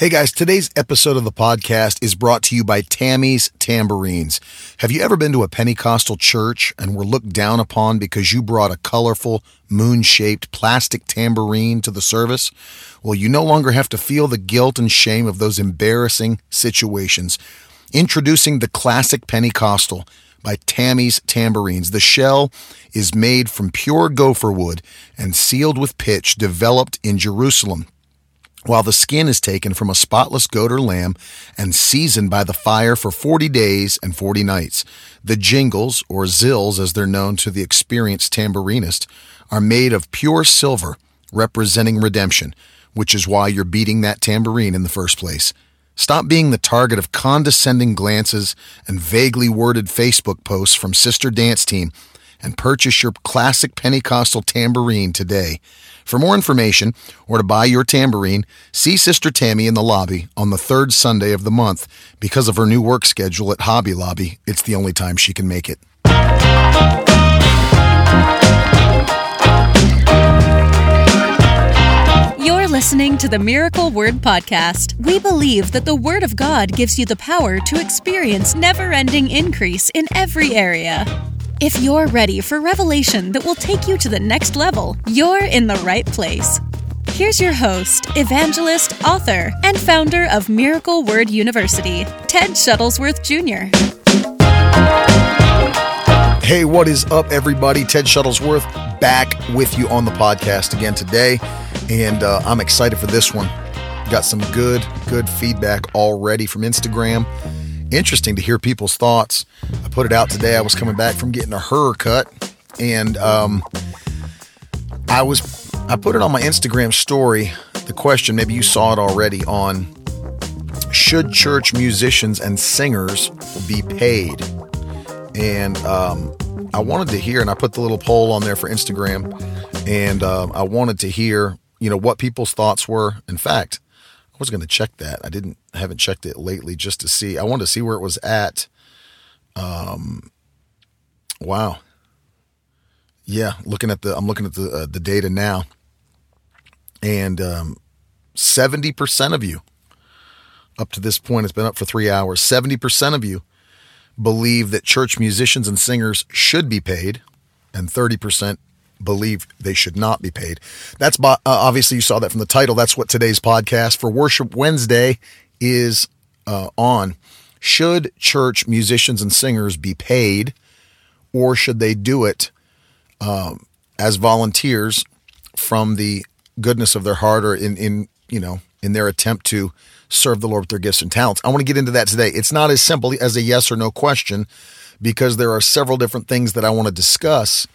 Hey guys, today's episode of the podcast is brought to you by Tammy's Tambourines. Have you ever been to a Pentecostal church and were looked down upon because you brought a colorful, moon shaped plastic tambourine to the service? Well, you no longer have to feel the guilt and shame of those embarrassing situations. Introducing the classic Pentecostal by Tammy's Tambourines. The shell is made from pure gopher wood and sealed with pitch developed in Jerusalem while the skin is taken from a spotless goat or lamb and seasoned by the fire for 40 days and 40 nights. The jingles, or zills as they're known to the experienced tambourinist, are made of pure silver, representing redemption, which is why you're beating that tambourine in the first place. Stop being the target of condescending glances and vaguely worded Facebook posts from Sister Dance Team and purchase your classic Pentecostal tambourine today. For more information or to buy your tambourine, see Sister Tammy in the lobby on the third Sunday of the month. Because of her new work schedule at Hobby Lobby, it's the only time she can make it. You're listening to the Miracle Word Podcast. We believe that the Word of God gives you the power to experience never ending increase in every area. If you're ready for revelation that will take you to the next level, you're in the right place. Here's your host, evangelist, author, and founder of Miracle Word University, Ted Shuttlesworth Jr. Hey, what is up, everybody? Ted Shuttlesworth back with you on the podcast again today, and uh, I'm excited for this one. Got some good, good feedback already from Instagram interesting to hear people's thoughts. I put it out today. I was coming back from getting a hair cut, and um, I was I put it on my Instagram story. The question, maybe you saw it already, on should church musicians and singers be paid? And um, I wanted to hear, and I put the little poll on there for Instagram, and um, I wanted to hear, you know, what people's thoughts were. In fact, was going to check that. I didn't haven't checked it lately just to see. I wanted to see where it was at. Um, wow. Yeah, looking at the I'm looking at the uh, the data now, and um, seventy percent of you up to this point, it's been up for three hours. Seventy percent of you believe that church musicians and singers should be paid, and thirty percent believe they should not be paid. That's uh, obviously you saw that from the title. That's what today's podcast for Worship Wednesday is uh, on. Should church musicians and singers be paid, or should they do it um, as volunteers from the goodness of their heart, or in in you know in their attempt to serve the Lord with their gifts and talents? I want to get into that today. It's not as simple as a yes or no question because there are several different things that I want to discuss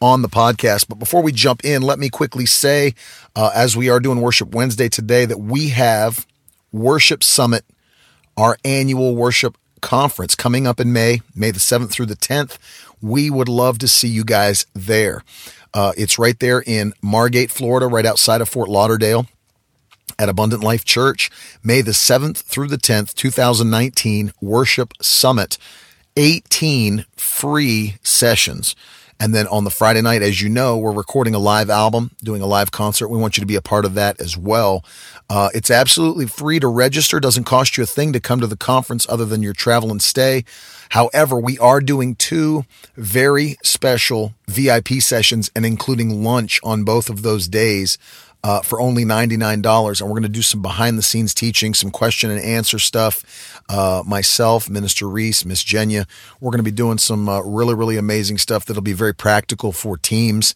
on the podcast. But before we jump in, let me quickly say, uh, as we are doing Worship Wednesday today, that we have Worship Summit, our annual worship conference coming up in May, May the 7th through the 10th. We would love to see you guys there. Uh, it's right there in Margate, Florida, right outside of Fort Lauderdale at Abundant Life Church, May the 7th through the 10th, 2019 Worship Summit. 18 free sessions. And then on the Friday night, as you know, we're recording a live album, doing a live concert. We want you to be a part of that as well. Uh, it's absolutely free to register. Doesn't cost you a thing to come to the conference other than your travel and stay. However, we are doing two very special VIP sessions and including lunch on both of those days uh, for only $99. And we're going to do some behind the scenes teaching, some question and answer stuff. Uh, myself, Minister Reese, Miss Jenya, we're going to be doing some uh, really, really amazing stuff that'll be very practical for teams,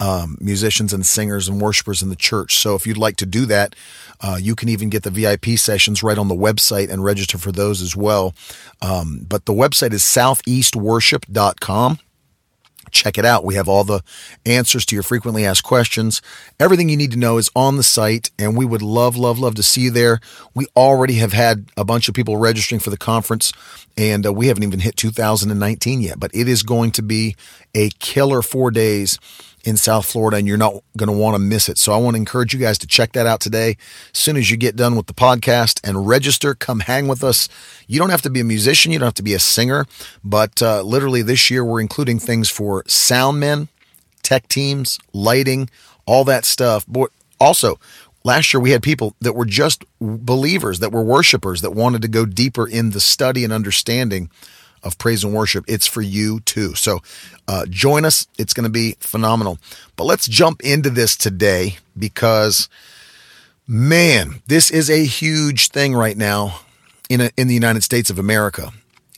um, musicians and singers and worshipers in the church. So if you'd like to do that, uh, you can even get the VIP sessions right on the website and register for those as well. Um, but the website is southeastworship.com check it out. We have all the answers to your frequently asked questions. Everything you need to know is on the site, and we would love, love, love to see you there. We already have had a bunch of people registering for the conference, and uh, we haven't even hit 2019 yet, but it is going to be a killer four days in South Florida, and you're not going to want to miss it. So I want to encourage you guys to check that out today. As soon as you get done with the podcast and register, come hang with us. You don't have to be a musician, you don't have to be a singer, but uh, literally this year we're including things for sound men, tech teams, lighting, all that stuff. But also, Last year, we had people that were just believers, that were worshipers, that wanted to go deeper in the study and understanding of praise and worship. It's for you too. So uh, join us. It's going to be phenomenal. But let's jump into this today because, man, this is a huge thing right now in, a, in the United States of America.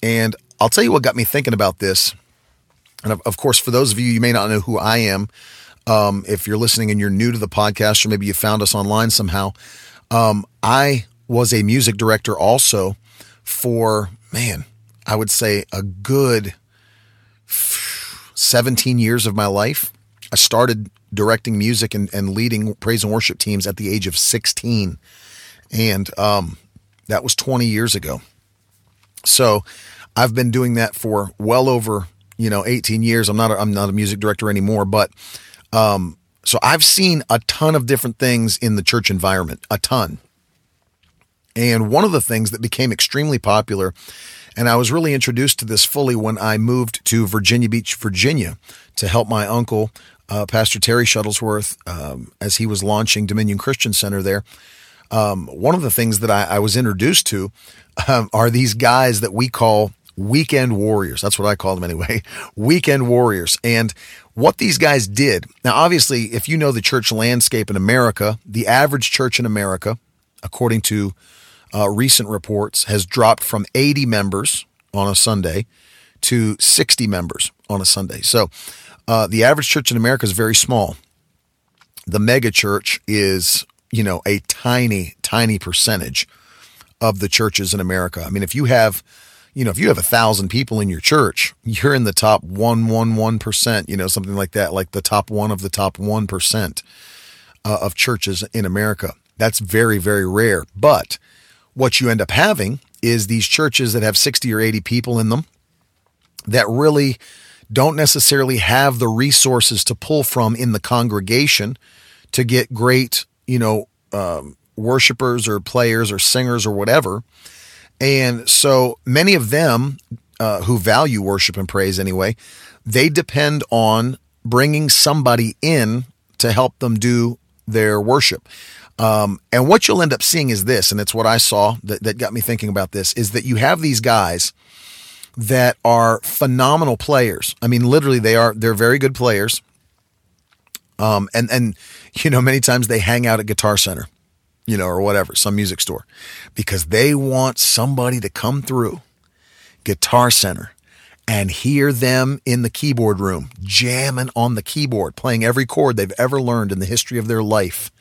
And I'll tell you what got me thinking about this. And of, of course, for those of you, you may not know who I am. Um, if you're listening and you're new to the podcast, or maybe you found us online somehow, um, I was a music director also for, man, I would say a good 17 years of my life. I started directing music and, and leading praise and worship teams at the age of 16. And um, that was 20 years ago. So I've been doing that for well over, you know, 18 years. I'm not a, I'm not a music director anymore, but um, so I've seen a ton of different things in the church environment, a ton. And one of the things that became extremely popular and I was really introduced to this fully when I moved to Virginia Beach, Virginia, to help my uncle, uh, Pastor Terry Shuttlesworth, um, as he was launching Dominion Christian Center there. Um, one of the things that I, I was introduced to um, are these guys that we call weekend warriors. That's what I call them anyway. weekend warriors. And what these guys did. Now, obviously, if you know the church landscape in America, the average church in America, according to uh, recent reports, has dropped from 80 members on a Sunday to 60 members on a Sunday. So uh, the average church in America is very small. The mega church is, you know, a tiny, tiny percentage of the churches in America. I mean, if you have, you know, if you have a thousand people in your church, you're in the top one, one, one percent, you know, something like that, like the top one of the top one percent uh, of churches in America. That's very, very rare. But what you end up having is these churches that have 60 or 80 people in them that really don't necessarily have the resources to pull from in the congregation to get great, you know, um, worshipers or players or singers or whatever. And so many of them uh, who value worship and praise anyway, they depend on bringing somebody in to help them do their worship. Um, and what you'll end up seeing is this, and it's what I saw that, that got me thinking about this, is that you have these guys that are phenomenal players. I mean, literally, they are they're very good players. Um, and and you know, many times they hang out at Guitar Center, you know, or whatever, some music store, because they want somebody to come through Guitar Center and hear them in the keyboard room jamming on the keyboard, playing every chord they've ever learned in the history of their life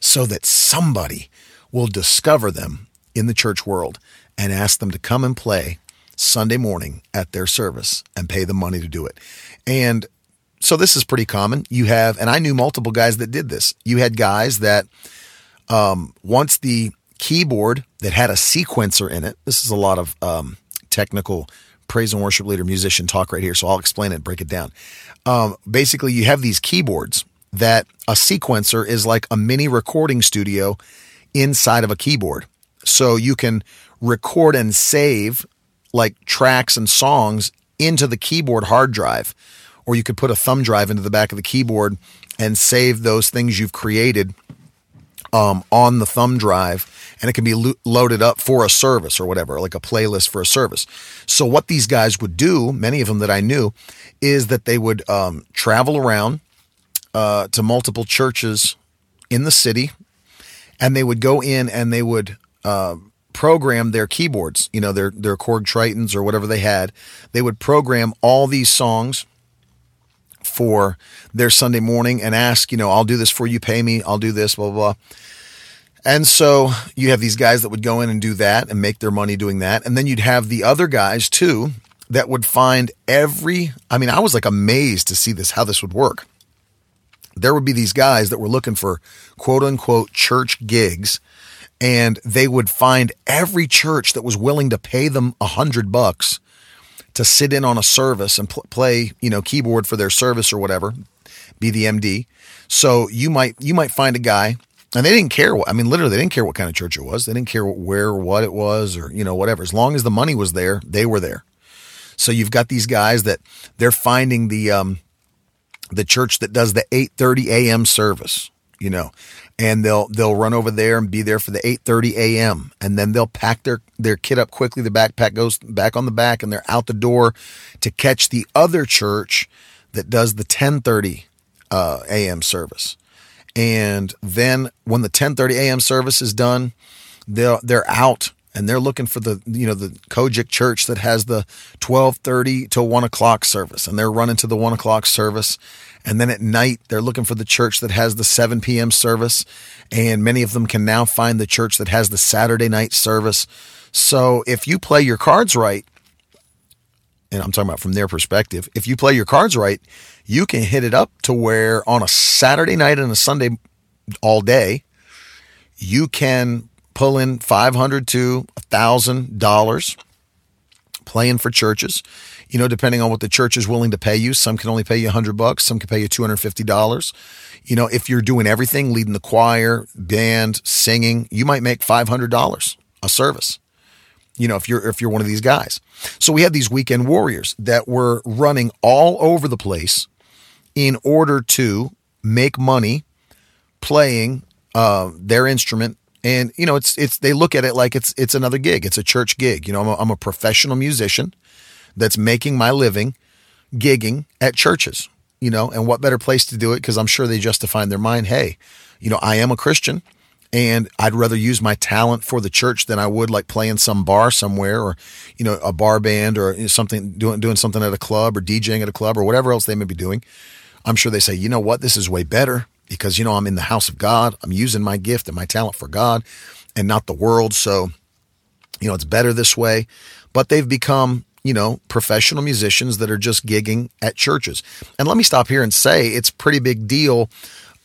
so that somebody will discover them in the church world and ask them to come and play Sunday morning at their service and pay the money to do it. And so this is pretty common. You have, and I knew multiple guys that did this. You had guys that um, once the keyboard that had a sequencer in it, this is a lot of um, technical praise and worship leader musician talk right here. So I'll explain it, break it down. Um, basically, you have these keyboards that a sequencer is like a mini recording studio inside of a keyboard. So you can record and save like tracks and songs into the keyboard hard drive, or you could put a thumb drive into the back of the keyboard and save those things you've created um, on the thumb drive, and it can be lo- loaded up for a service or whatever, like a playlist for a service. So, what these guys would do, many of them that I knew, is that they would um, travel around uh, to multiple churches in the city, and they would go in and they would uh, program their keyboards, you know, their their Korg Tritons or whatever they had. They would program all these songs for their Sunday morning and ask, you know, I'll do this for you, pay me, I'll do this, blah blah. blah. And so you have these guys that would go in and do that and make their money doing that. And then you'd have the other guys too that would find every, I mean, I was like amazed to see this, how this would work there would be these guys that were looking for quote unquote church gigs and they would find every church that was willing to pay them a hundred bucks to sit in on a service and pl- play, you know, keyboard for their service or whatever, be the MD. So you might you might find a guy, and they didn't care what I mean. Literally, they didn't care what kind of church it was. They didn't care where or what it was or you know whatever. As long as the money was there, they were there. So you've got these guys that they're finding the um, the church that does the 8:30 a.m. service you know, and they'll they'll run over there and be there for the 8:30 a.m. and then they'll pack their their kit up quickly. The backpack goes back on the back, and they're out the door to catch the other church that does the 10:30 uh, a.m. service. And then when the 10:30 a.m. service is done, they're they're out and they're looking for the you know the COGIC church that has the 12:30 to 1 o'clock service, and they're running to the 1 o'clock service. And then at night, they're looking for the church that has the 7 p.m. service. And many of them can now find the church that has the Saturday night service. So if you play your cards right, and I'm talking about from their perspective, if you play your cards right, you can hit it up to where on a Saturday night and a Sunday all day, you can pull in 500 to $1,000 playing for churches. You know, depending on what the church is willing to pay you, some can only pay you 100 bucks, some can pay you $250. You know, if you're doing everything, leading the choir, band, singing, you might make $500 a service you know, if you're if you're one of these guys. So we had these weekend warriors that were running all over the place in order to make money playing uh, their instrument. And you know, it's it's they look at it like it's it's another gig. It's a church gig. You know, I'm a, I'm a professional musician that's making my living gigging at churches. You know, and what better place to do it? Because I'm sure they justify in their mind, hey, you know, I am a Christian and I'd rather use my talent for the church than I would like playing some bar somewhere or you know a bar band or something doing doing something at a club or DJing at a club or whatever else they may be doing. I'm sure they say, "You know what? This is way better because you know I'm in the house of God. I'm using my gift and my talent for God and not the world, so you know it's better this way." But they've become you know, professional musicians that are just gigging at churches. And let me stop here and say it's pretty big deal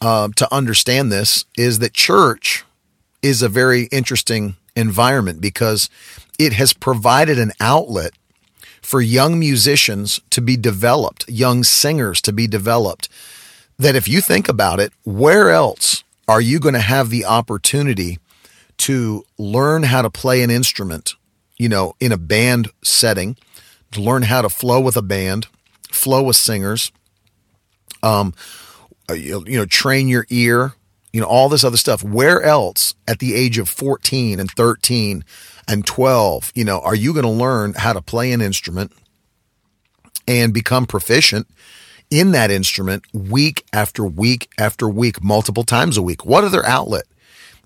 uh, to understand this is that church is a very interesting environment because it has provided an outlet for young musicians to be developed, young singers to be developed. That if you think about it, where else are you going to have the opportunity to learn how to play an instrument, you know, in a band setting, to learn how to flow with a band, flow with singers, um, uh, you know, train your ear, you know, all this other stuff. Where else at the age of 14 and 13 and 12, you know, are you going to learn how to play an instrument and become proficient in that instrument week after week after week, multiple times a week? What other outlet,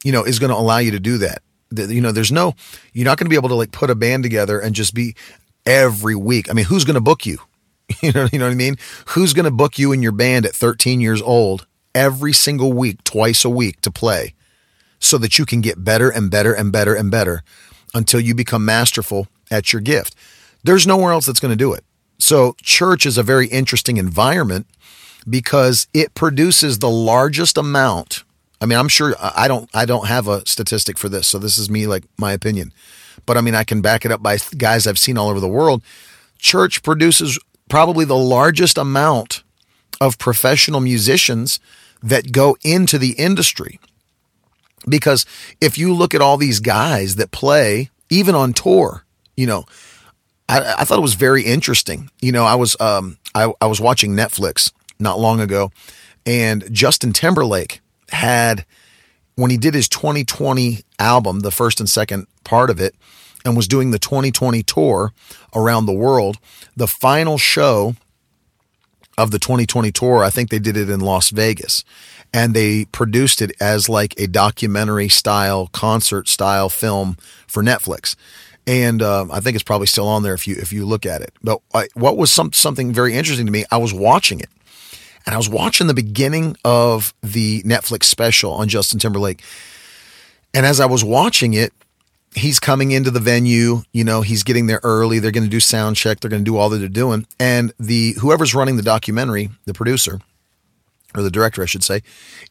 you know, is going to allow you to do that? You know, there's no, you're not going to be able to like put a band together and just be every week. I mean, who's going to book you? You know, you know what I mean? Who's going to book you and your band at 13 years old every single week, twice a week to play so that you can get better and better and better and better until you become masterful at your gift? There's nowhere else that's going to do it. So, church is a very interesting environment because it produces the largest amount. I mean, I'm sure I don't I don't have a statistic for this, so this is me like my opinion. But I mean, I can back it up by guys I've seen all over the world. Church produces probably the largest amount of professional musicians that go into the industry. Because if you look at all these guys that play, even on tour, you know, I, I thought it was very interesting. You know, I was um, I, I was watching Netflix not long ago, and Justin Timberlake had when he did his 2020 album, the first and second part of it, and was doing the 2020 tour around the world. The final show of the 2020 tour, I think they did it in Las Vegas and they produced it as like a documentary style, concert style film for Netflix. And uh, I think it's probably still on there if you if you look at it. But I, what was some, something very interesting to me? I was watching it, and I was watching the beginning of the Netflix special on Justin Timberlake. And as I was watching it, he's coming into the venue, you know, he's getting there early. They're going to do sound check. They're going to do all that they're doing. And the whoever's running the documentary, the producer or the director, I should say,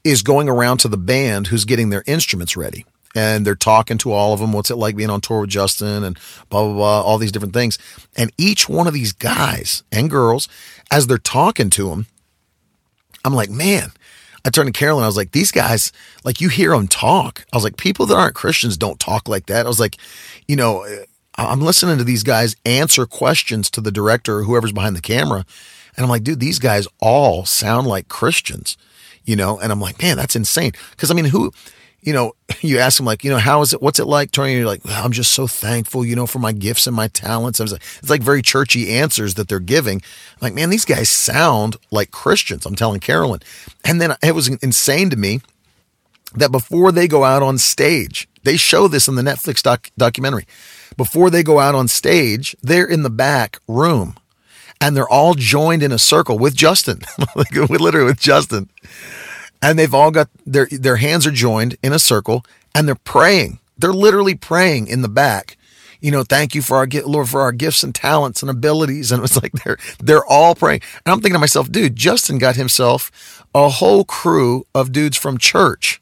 is going around to the band who's getting their instruments ready. And they're talking to all of them. What's it like being on tour with Justin and blah, blah, blah, all these different things. And each one of these guys and girls, as they're talking to them, I'm like, man, I turned to Carolyn. I was like, these guys, like you hear them talk. I was like, people that aren't Christians don't talk like that. I was like, you know, uh, I'm listening to these guys answer questions to the director or whoever's behind the camera. And I'm like, dude, these guys all sound like Christians. you know, and I'm like, man, that's insane. Cause I mean, who, you know, you ask them like, you know, how is it? What's it like? Tony, you're like, well, I'm just so thankful, you know, for my gifts and my talents. Like, it's like very churchy answers that they're giving. I'm like, man, these guys sound like Christians. I'm telling Carolyn. And then it was insane to me that before they go out on stage, they show this in the Netflix doc- documentary. Before they go out on stage, they're in the back room and they're all joined in a circle with Justin, literally with Justin. And they've all got their their hands are joined in a circle and they're praying. They're literally praying in the back. You know, thank you for our Lord for our gifts and talents and abilities. And it's like they're they're all praying. And I'm thinking to myself, dude, Justin got himself a whole crew of dudes from church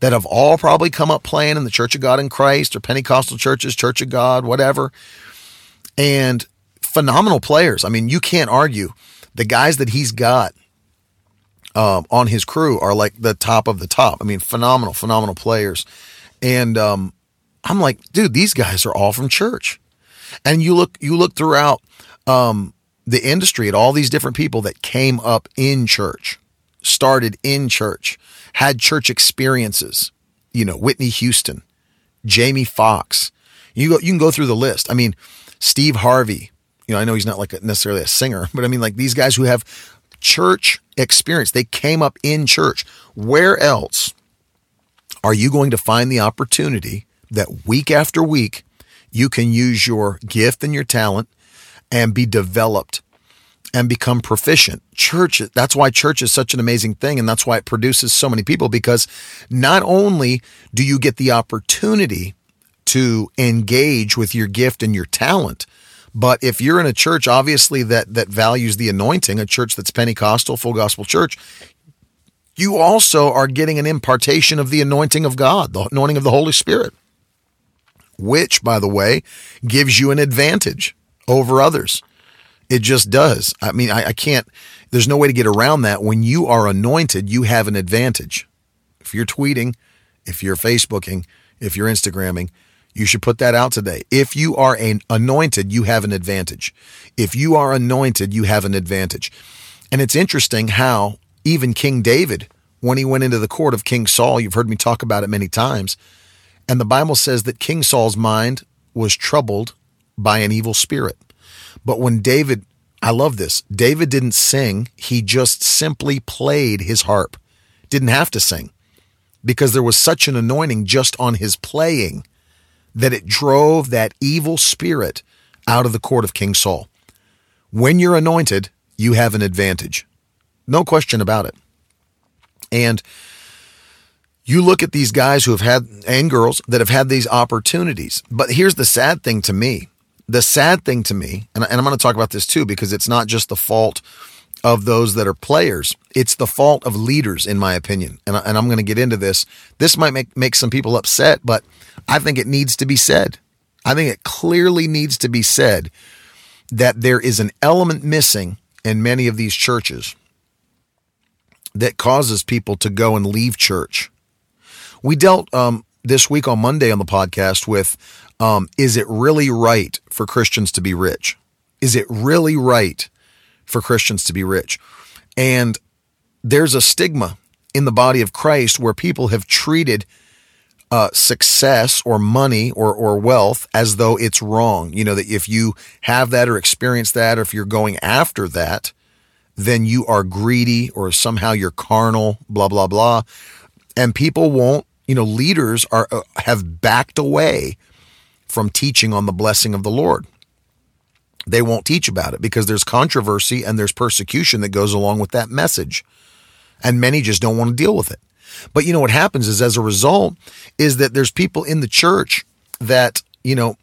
that have all probably come up playing in the Church of God in Christ or Pentecostal churches, Church of God, whatever. And phenomenal players. I mean, you can't argue. The guys that he's got um, on his crew are like the top of the top. I mean, phenomenal, phenomenal players. And um, I'm like, dude, these guys are all from church. And you look, you look throughout um, the industry at all these different people that came up in church, started in church, had church experiences. You know, Whitney Houston, Jamie Foxx. You go, you can go through the list. I mean, Steve Harvey, you know, I know he's not like a, necessarily a singer, but I mean, like these guys who have church experience, they came up in church. Where else are you going to find the opportunity that week after week you can use your gift and your talent and be developed and become proficient. Church, that's why church is such an amazing thing. And that's why it produces so many people because not only do you get the opportunity to engage with your gift and your talent, but if you're in a church, obviously that that values the anointing, a church that's Pentecostal, full gospel church, you also are getting an impartation of the anointing of God, the anointing of the Holy Spirit, which, by the way, gives you an advantage over others. It just does. I mean, I, I can't, there's no way to get around that. When you are anointed, you have an advantage. If you're tweeting, if you're Facebooking, if you're Instagramming, you should put that out today. If you are an anointed, you have an advantage. If you are anointed, you have an advantage. And it's interesting how even King David, when he went into the court of King Saul, you've heard me talk about it many times, and the Bible says that King Saul's mind was troubled by an evil spirit. But when David, I love this, David didn't sing, he just simply played his harp. Didn't have to sing because there was such an anointing just on his playing that it drove that evil spirit out of the court of King Saul. When you're anointed, you have an advantage. No question about it. And you look at these guys who have had, and girls that have had these opportunities. But here's the sad thing to me. The sad thing to me, and, I'm going to talk about this too, because it's not just the fault of those that are players. It's the fault of leaders, in my opinion. And, and I'm going to get into this. This might make, make some people upset, but I think it needs to be said. I think it clearly needs to be said that there is an element missing in many of these churches that causes people to go and leave church. We dealt um, this week on Monday on the podcast with um, is it really right for Christians to be rich? Is it really right for Christians to be rich? And there's a stigma in the body of Christ where people have treated uh, success or money or, or wealth as though it's wrong. You know, that if you have that or experience that, or if you're going after that, then you are greedy or somehow you're carnal, blah, blah, blah. And people won't, you know, leaders are, uh, have backed away from teaching on the blessing of the Lord. They won't teach about it because there's controversy and there's persecution that goes along with that message. And many just don't want to deal with it. But you know what happens is as a result is that there's people in the church that, you know,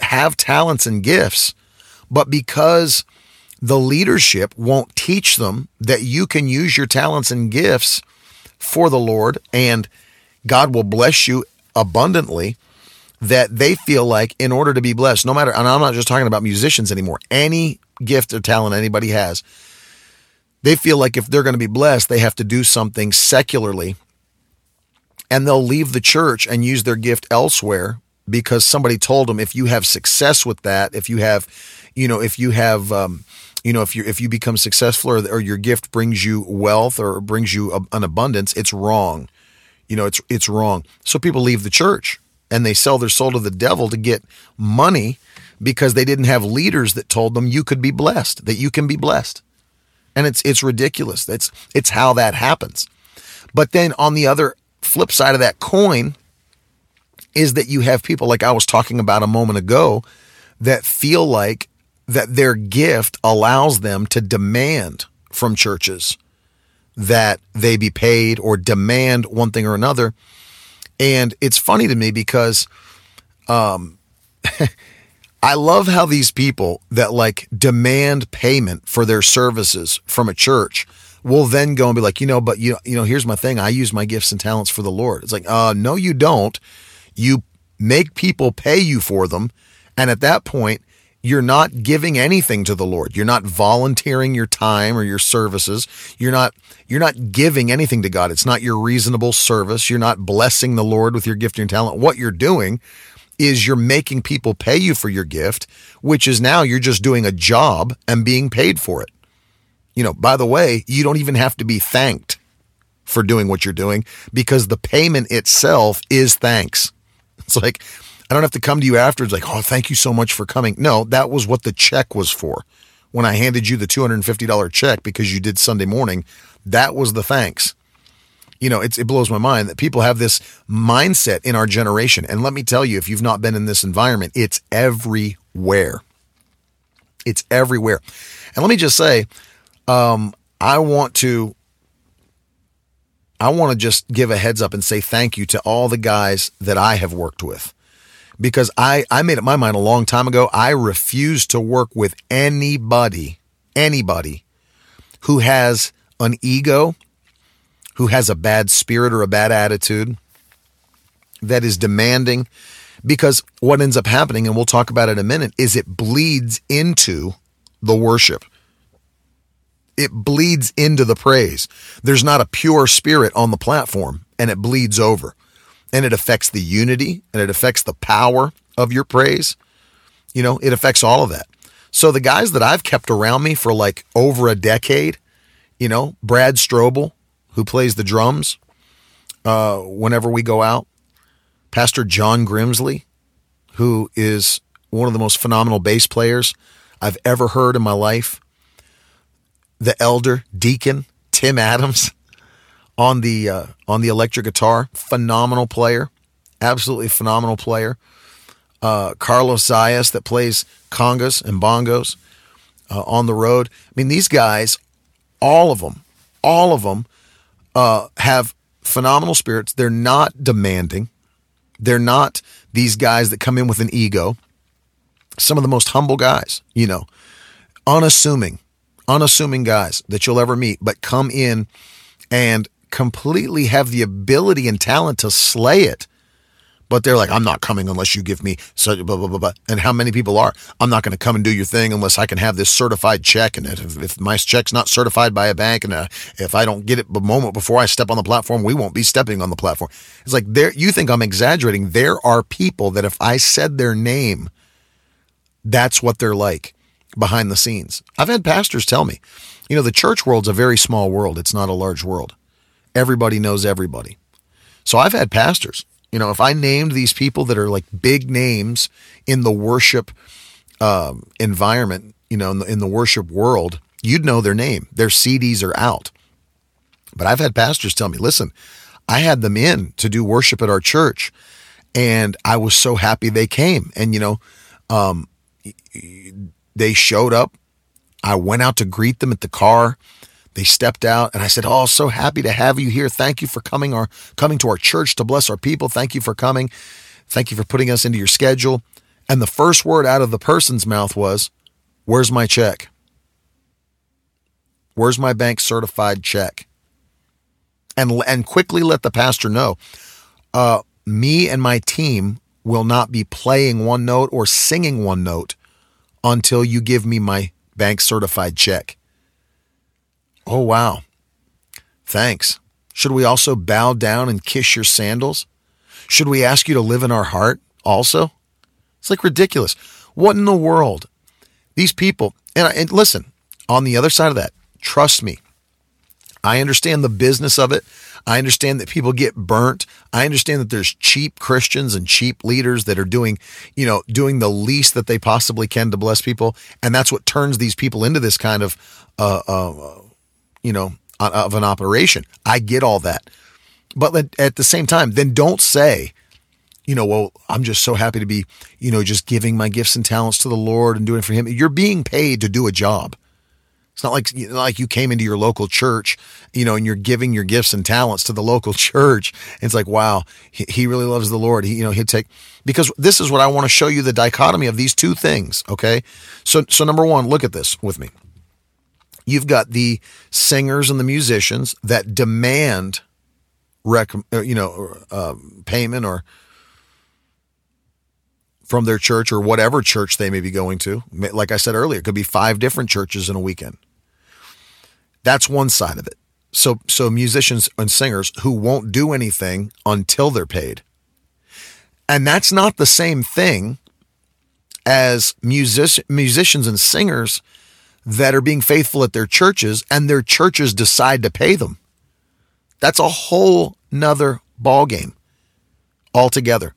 have talents and gifts, but because the leadership won't teach them that you can use your talents and gifts for the Lord and God will bless you abundantly that they feel like in order to be blessed, no matter, and I'm not just talking about musicians anymore, any gift or talent anybody has, they feel like if they're going to be blessed, they have to do something secularly and they'll leave the church and use their gift elsewhere because somebody told them if you have success with that, if you have, you know, if you have, um, you know, if you if you become successful or, or your gift brings you wealth or brings you a, an abundance, it's wrong. You know, it's it's wrong. So people leave the church and they sell their soul to the devil to get money because they didn't have leaders that told them you could be blessed, that you can be blessed. And it's it's ridiculous. That's it's how that happens. But then on the other flip side of that coin is that you have people like I was talking about a moment ago that feel like that their gift allows them to demand from churches that they be paid or demand one thing or another. And it's funny to me because um I love how these people that like demand payment for their services from a church will then go and be like, you know, but you you know, here's my thing. I use my gifts and talents for the Lord. It's like, uh, no, you don't. You make people pay you for them, and at that point, you're not giving anything to the Lord. You're not volunteering your time or your services. You're not you're not giving anything to God. It's not your reasonable service. You're not blessing the Lord with your gift and talent. What you're doing is you're making people pay you for your gift, which is now you're just doing a job and being paid for it. You know, by the way, you don't even have to be thanked for doing what you're doing because the payment itself is thanks. It's like, I don't have to come to you afterwards, like, oh, thank you so much for coming. No, that was what the check was for. When I handed you the $250 check because you did Sunday morning, that was the thanks you know, it blows my mind that people have this mindset in our generation. And let me tell you, if you've not been in this environment, it's everywhere. It's everywhere. And let me just say, um, I want to, I want to just give a heads up and say thank you to all the guys that I have worked with. Because I, I made up my mind a long time ago. I refuse to work with anybody, anybody who has an ego who has a bad spirit or a bad attitude that is demanding because what ends up happening and we'll talk about it in a minute is it bleeds into the worship it bleeds into the praise there's not a pure spirit on the platform and it bleeds over and it affects the unity and it affects the power of your praise. You know it affects all of that. So the guys that I've kept around me for like over a decade you know Brad Strobel who plays the drums uh, whenever we go out, Pastor John Grimsley, who is one of the most phenomenal bass players I've ever heard in my life, the elder deacon Tim Adams on the uh, on the electric guitar, phenomenal player, absolutely phenomenal player. Uh, Carlos Zayas that plays congas and bongos uh, on the road. I mean, these guys, all of them, all of them uh, have phenomenal spirits. They're not demanding. They're not these guys that come in with an ego. Some of the most humble guys, you know, unassuming, unassuming guys that you'll ever meet, but come in and completely have the ability and talent to slay it but they're like, I'm not coming unless you give me such blah blah blah blah. And how many people are? I'm not going to come and do your thing unless I can have this certified check. And if, if my check's not certified by a bank, and uh, if I don't get it the moment before I step on the platform, we won't be stepping on the platform. It's like there. You think I'm exaggerating? There are people that if I said their name, that's what they're like behind the scenes. I've had pastors tell me, you know, the church world's a very small world. It's not a large world. Everybody knows everybody. So I've had pastors you know, if I named these people that are like big names in the worship um, environment, you know, in the, in the worship world, you'd know their name. Their CDs are out. But I've had pastors tell me, listen, I had them in to do worship at our church, and I was so happy they came. And, you know, um, they showed up. I went out to greet them at the car. They stepped out and I said, "Oh, so happy to have you here. Thank you for coming our coming to our church to bless our people. Thank you for coming. Thank you for putting us into your schedule." And the first word out of the person's mouth was, "Where's my check? Where's my bank certified check?" And and quickly let the pastor know, uh, me and my team will not be playing one note or singing one note until you give me my bank certified check. Oh, wow. Thanks. Should we also bow down and kiss your sandals? Should we ask you to live in our heart also? It's like ridiculous. What in the world? These people, and, and listen, on the other side of that, trust me, I understand the business of it. I understand that people get burnt. I understand that there's cheap Christians and cheap leaders that are doing, you know, doing the least that they possibly can to bless people, and that's what turns these people into this kind of, uh, uh, you know, of an operation. I get all that, but at the same time, then don't say, you know, well, I'm just so happy to be, you know, just giving my gifts and talents to the Lord and doing it for Him. You're being paid to do a job. It's not like like you came into your local church, you know, and you're giving your gifts and talents to the local church. It's like, wow, he, he really loves the Lord. He, you know, he'd take because this is what I want to show you the dichotomy of these two things. Okay, so so number one, look at this with me. You've got the singers and the musicians that demand, rec, uh, you know, uh, payment or from their church or whatever church they may be going to. Like I said earlier, it could be five different churches in a weekend. That's one side of it. So so musicians and singers who won't do anything until they're paid. And that's not the same thing as music, musicians and singers that are being faithful at their churches and their churches decide to pay them. That's a whole nother ballgame altogether.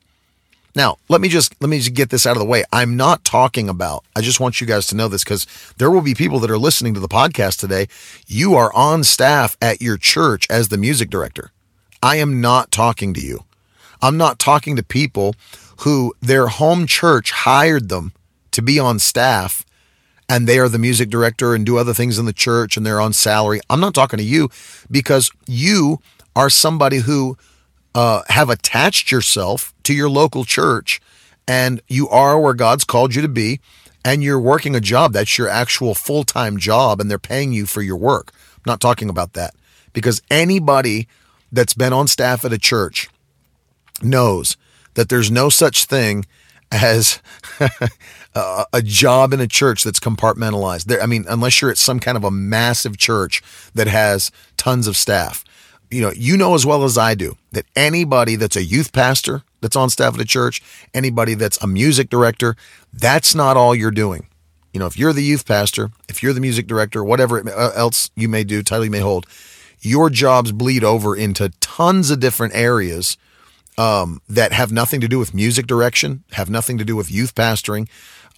Now, let me just let me just get this out of the way. I'm not talking about. I just want you guys to know this cuz there will be people that are listening to the podcast today. You are on staff at your church as the music director. I am not talking to you. I'm not talking to people who their home church hired them to be on staff and they are the music director and do other things in the church and they're on salary. I'm not talking to you because you are somebody who uh, have attached yourself to your local church and you are where God's called you to be and you're working a job that's your actual full-time job and they're paying you for your work. I'm not talking about that because anybody that's been on staff at a church knows that there's no such thing as a job in a church that's compartmentalized. There, I mean, unless you're at some kind of a massive church that has tons of staff you know, you know as well as I do that anybody that's a youth pastor that's on staff at a church, anybody that's a music director, that's not all you're doing. You know, if you're the youth pastor, if you're the music director, whatever uh, else you may do, title you may hold, your jobs bleed over into tons of different areas um, that have nothing to do with music direction, have nothing to do with youth pastoring.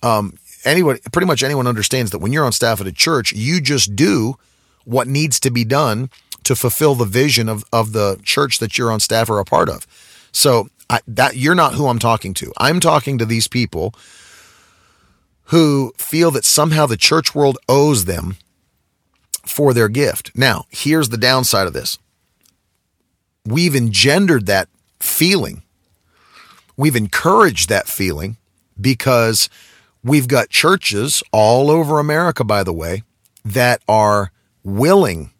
Um, anyone, pretty much anyone understands that when you're on staff at a church, you just do what needs to be done to fulfill the vision of, of the church that you're on staff or a part of. So I, that you're not who I'm talking to. I'm talking to these people who feel that somehow the church world owes them for their gift. Now, here's the downside of this. We've engendered that feeling. We've encouraged that feeling because we've got churches all over America, by the way, that are willing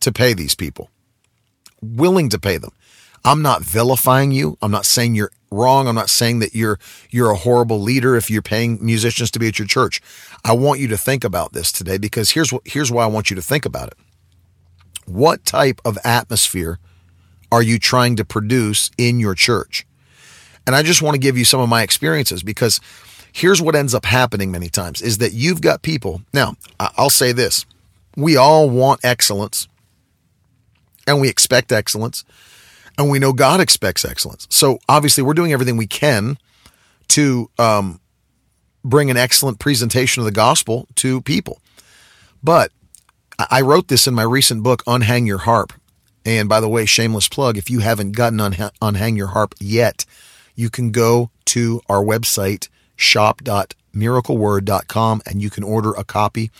to pay these people, willing to pay them. I'm not vilifying you. I'm not saying you're wrong. I'm not saying that you're you're a horrible leader if you're paying musicians to be at your church. I want you to think about this today because here's what here's why I want you to think about it. What type of atmosphere are you trying to produce in your church? And I just want to give you some of my experiences because here's what ends up happening many times is that you've got people. Now, I'll say this. We all want excellence and we expect excellence and we know God expects excellence. So obviously, we're doing everything we can to um, bring an excellent presentation of the gospel to people. But I wrote this in my recent book, Unhang Your Harp. And by the way, shameless plug if you haven't gotten on Unhang Your Harp yet, you can go to our website, shop.miracleword.com, and you can order a copy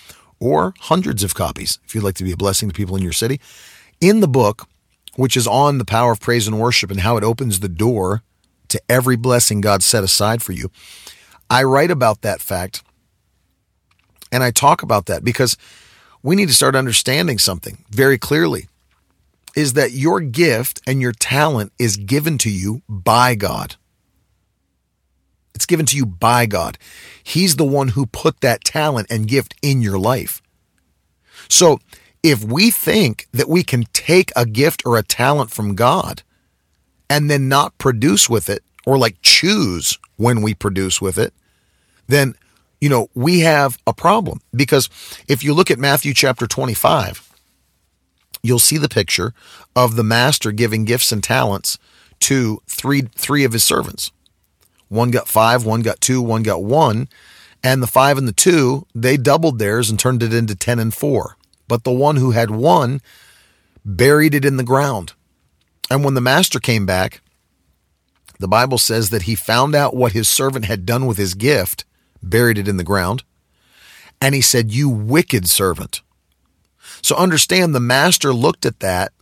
or hundreds of copies if you'd like to be a blessing to people in your city. In the book, which is on the power of praise and worship and how it opens the door to every blessing God set aside for you, I write about that fact and I talk about that because we need to start understanding something very clearly is that your gift and your talent is given to you by God. It's given to you by God. He's the one who put that talent and gift in your life. So if we think that we can take a gift or a talent from God and then not produce with it or like choose when we produce with it, then you know, we have a problem because if you look at Matthew chapter 25, you'll see the picture of the master giving gifts and talents to three three of his servants. One got 5, one got 2, one got 1, and the 5 and the 2, they doubled theirs and turned it into 10 and 4. But the one who had 1 buried it in the ground. And when the master came back, the Bible says that he found out what his servant had done with his gift, buried it in the ground, and he said, You wicked servant. So understand the master looked at that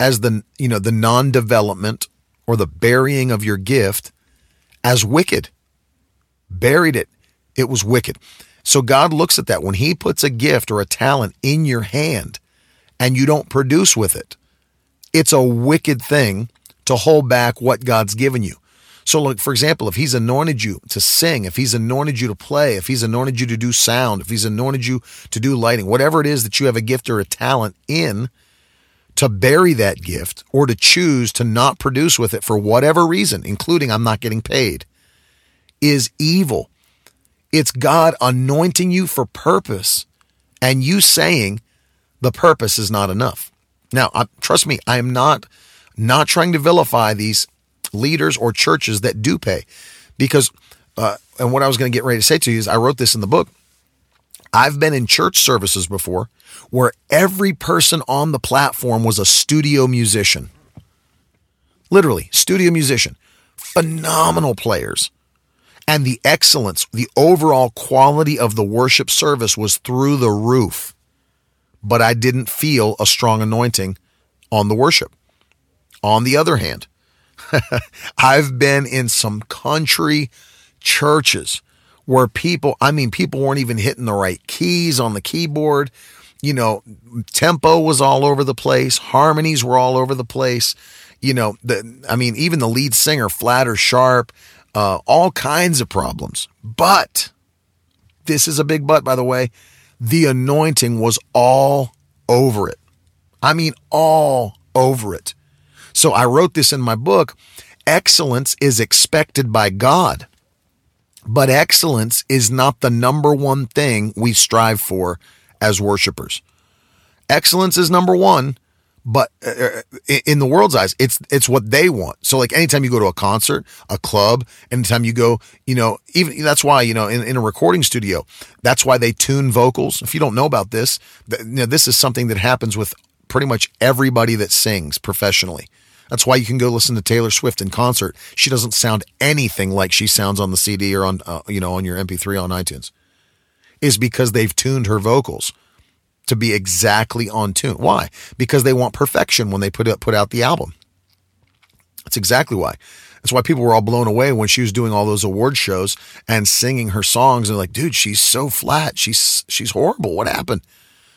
as the you know the non-development or the burying of your gift as wicked. Buried it. It was wicked. So God looks at that when he puts a gift or a talent in your hand and you don't produce with it. It's a wicked thing to hold back what God's given you. So, like, for example, if he's anointed you to sing, if he's anointed you to play, if he's anointed you to do sound, if he's anointed you to do lighting, whatever it is that you have a gift or a talent in, to bury that gift or to choose to not produce with it for whatever reason, including I'm not getting paid, is evil. It's God anointing you for purpose and you saying the purpose is not enough. Now, I, trust me, I am not not trying to vilify these leaders or churches that do pay. Because, uh, and what I was going to get ready to say to you is I wrote this in the book. I've been in church services before where every person on the platform was a studio musician. Literally, studio musician. Phenomenal players. And the excellence, the overall quality of the worship service was through the roof. But I didn't feel a strong anointing on the worship. On the other hand, I've been in some country churches where people, I mean, people weren't even hitting the right keys on the keyboard. You know, tempo was all over the place, harmonies were all over the place. You know, the, I mean, even the lead singer, flat or sharp, uh, all kinds of problems. But this is a big but, by the way. The anointing was all over it. I mean, all over it. So I wrote this in my book. Excellence is expected by God, but excellence is not the number one thing we strive for as worshipers. Excellence is number one, but uh, uh, in the world's eyes, it's it's what they want. So like anytime you go to a concert, a club, anytime you go, you know, even that's why you know in, in a recording studio, that's why they tune vocals. If you don't know about this, you know, this is something that happens with pretty much everybody that sings professionally. That's why you can go listen to Taylor Swift in concert. She doesn't sound anything like she sounds on the CD or on uh, you know on your MP3 on iTunes. Is because they've tuned her vocals to be exactly on tune. Why? Because they want perfection when they put out, put out the album. That's exactly why. That's why people were all blown away when she was doing all those award shows and singing her songs and like, dude, she's so flat. She's she's horrible. What happened?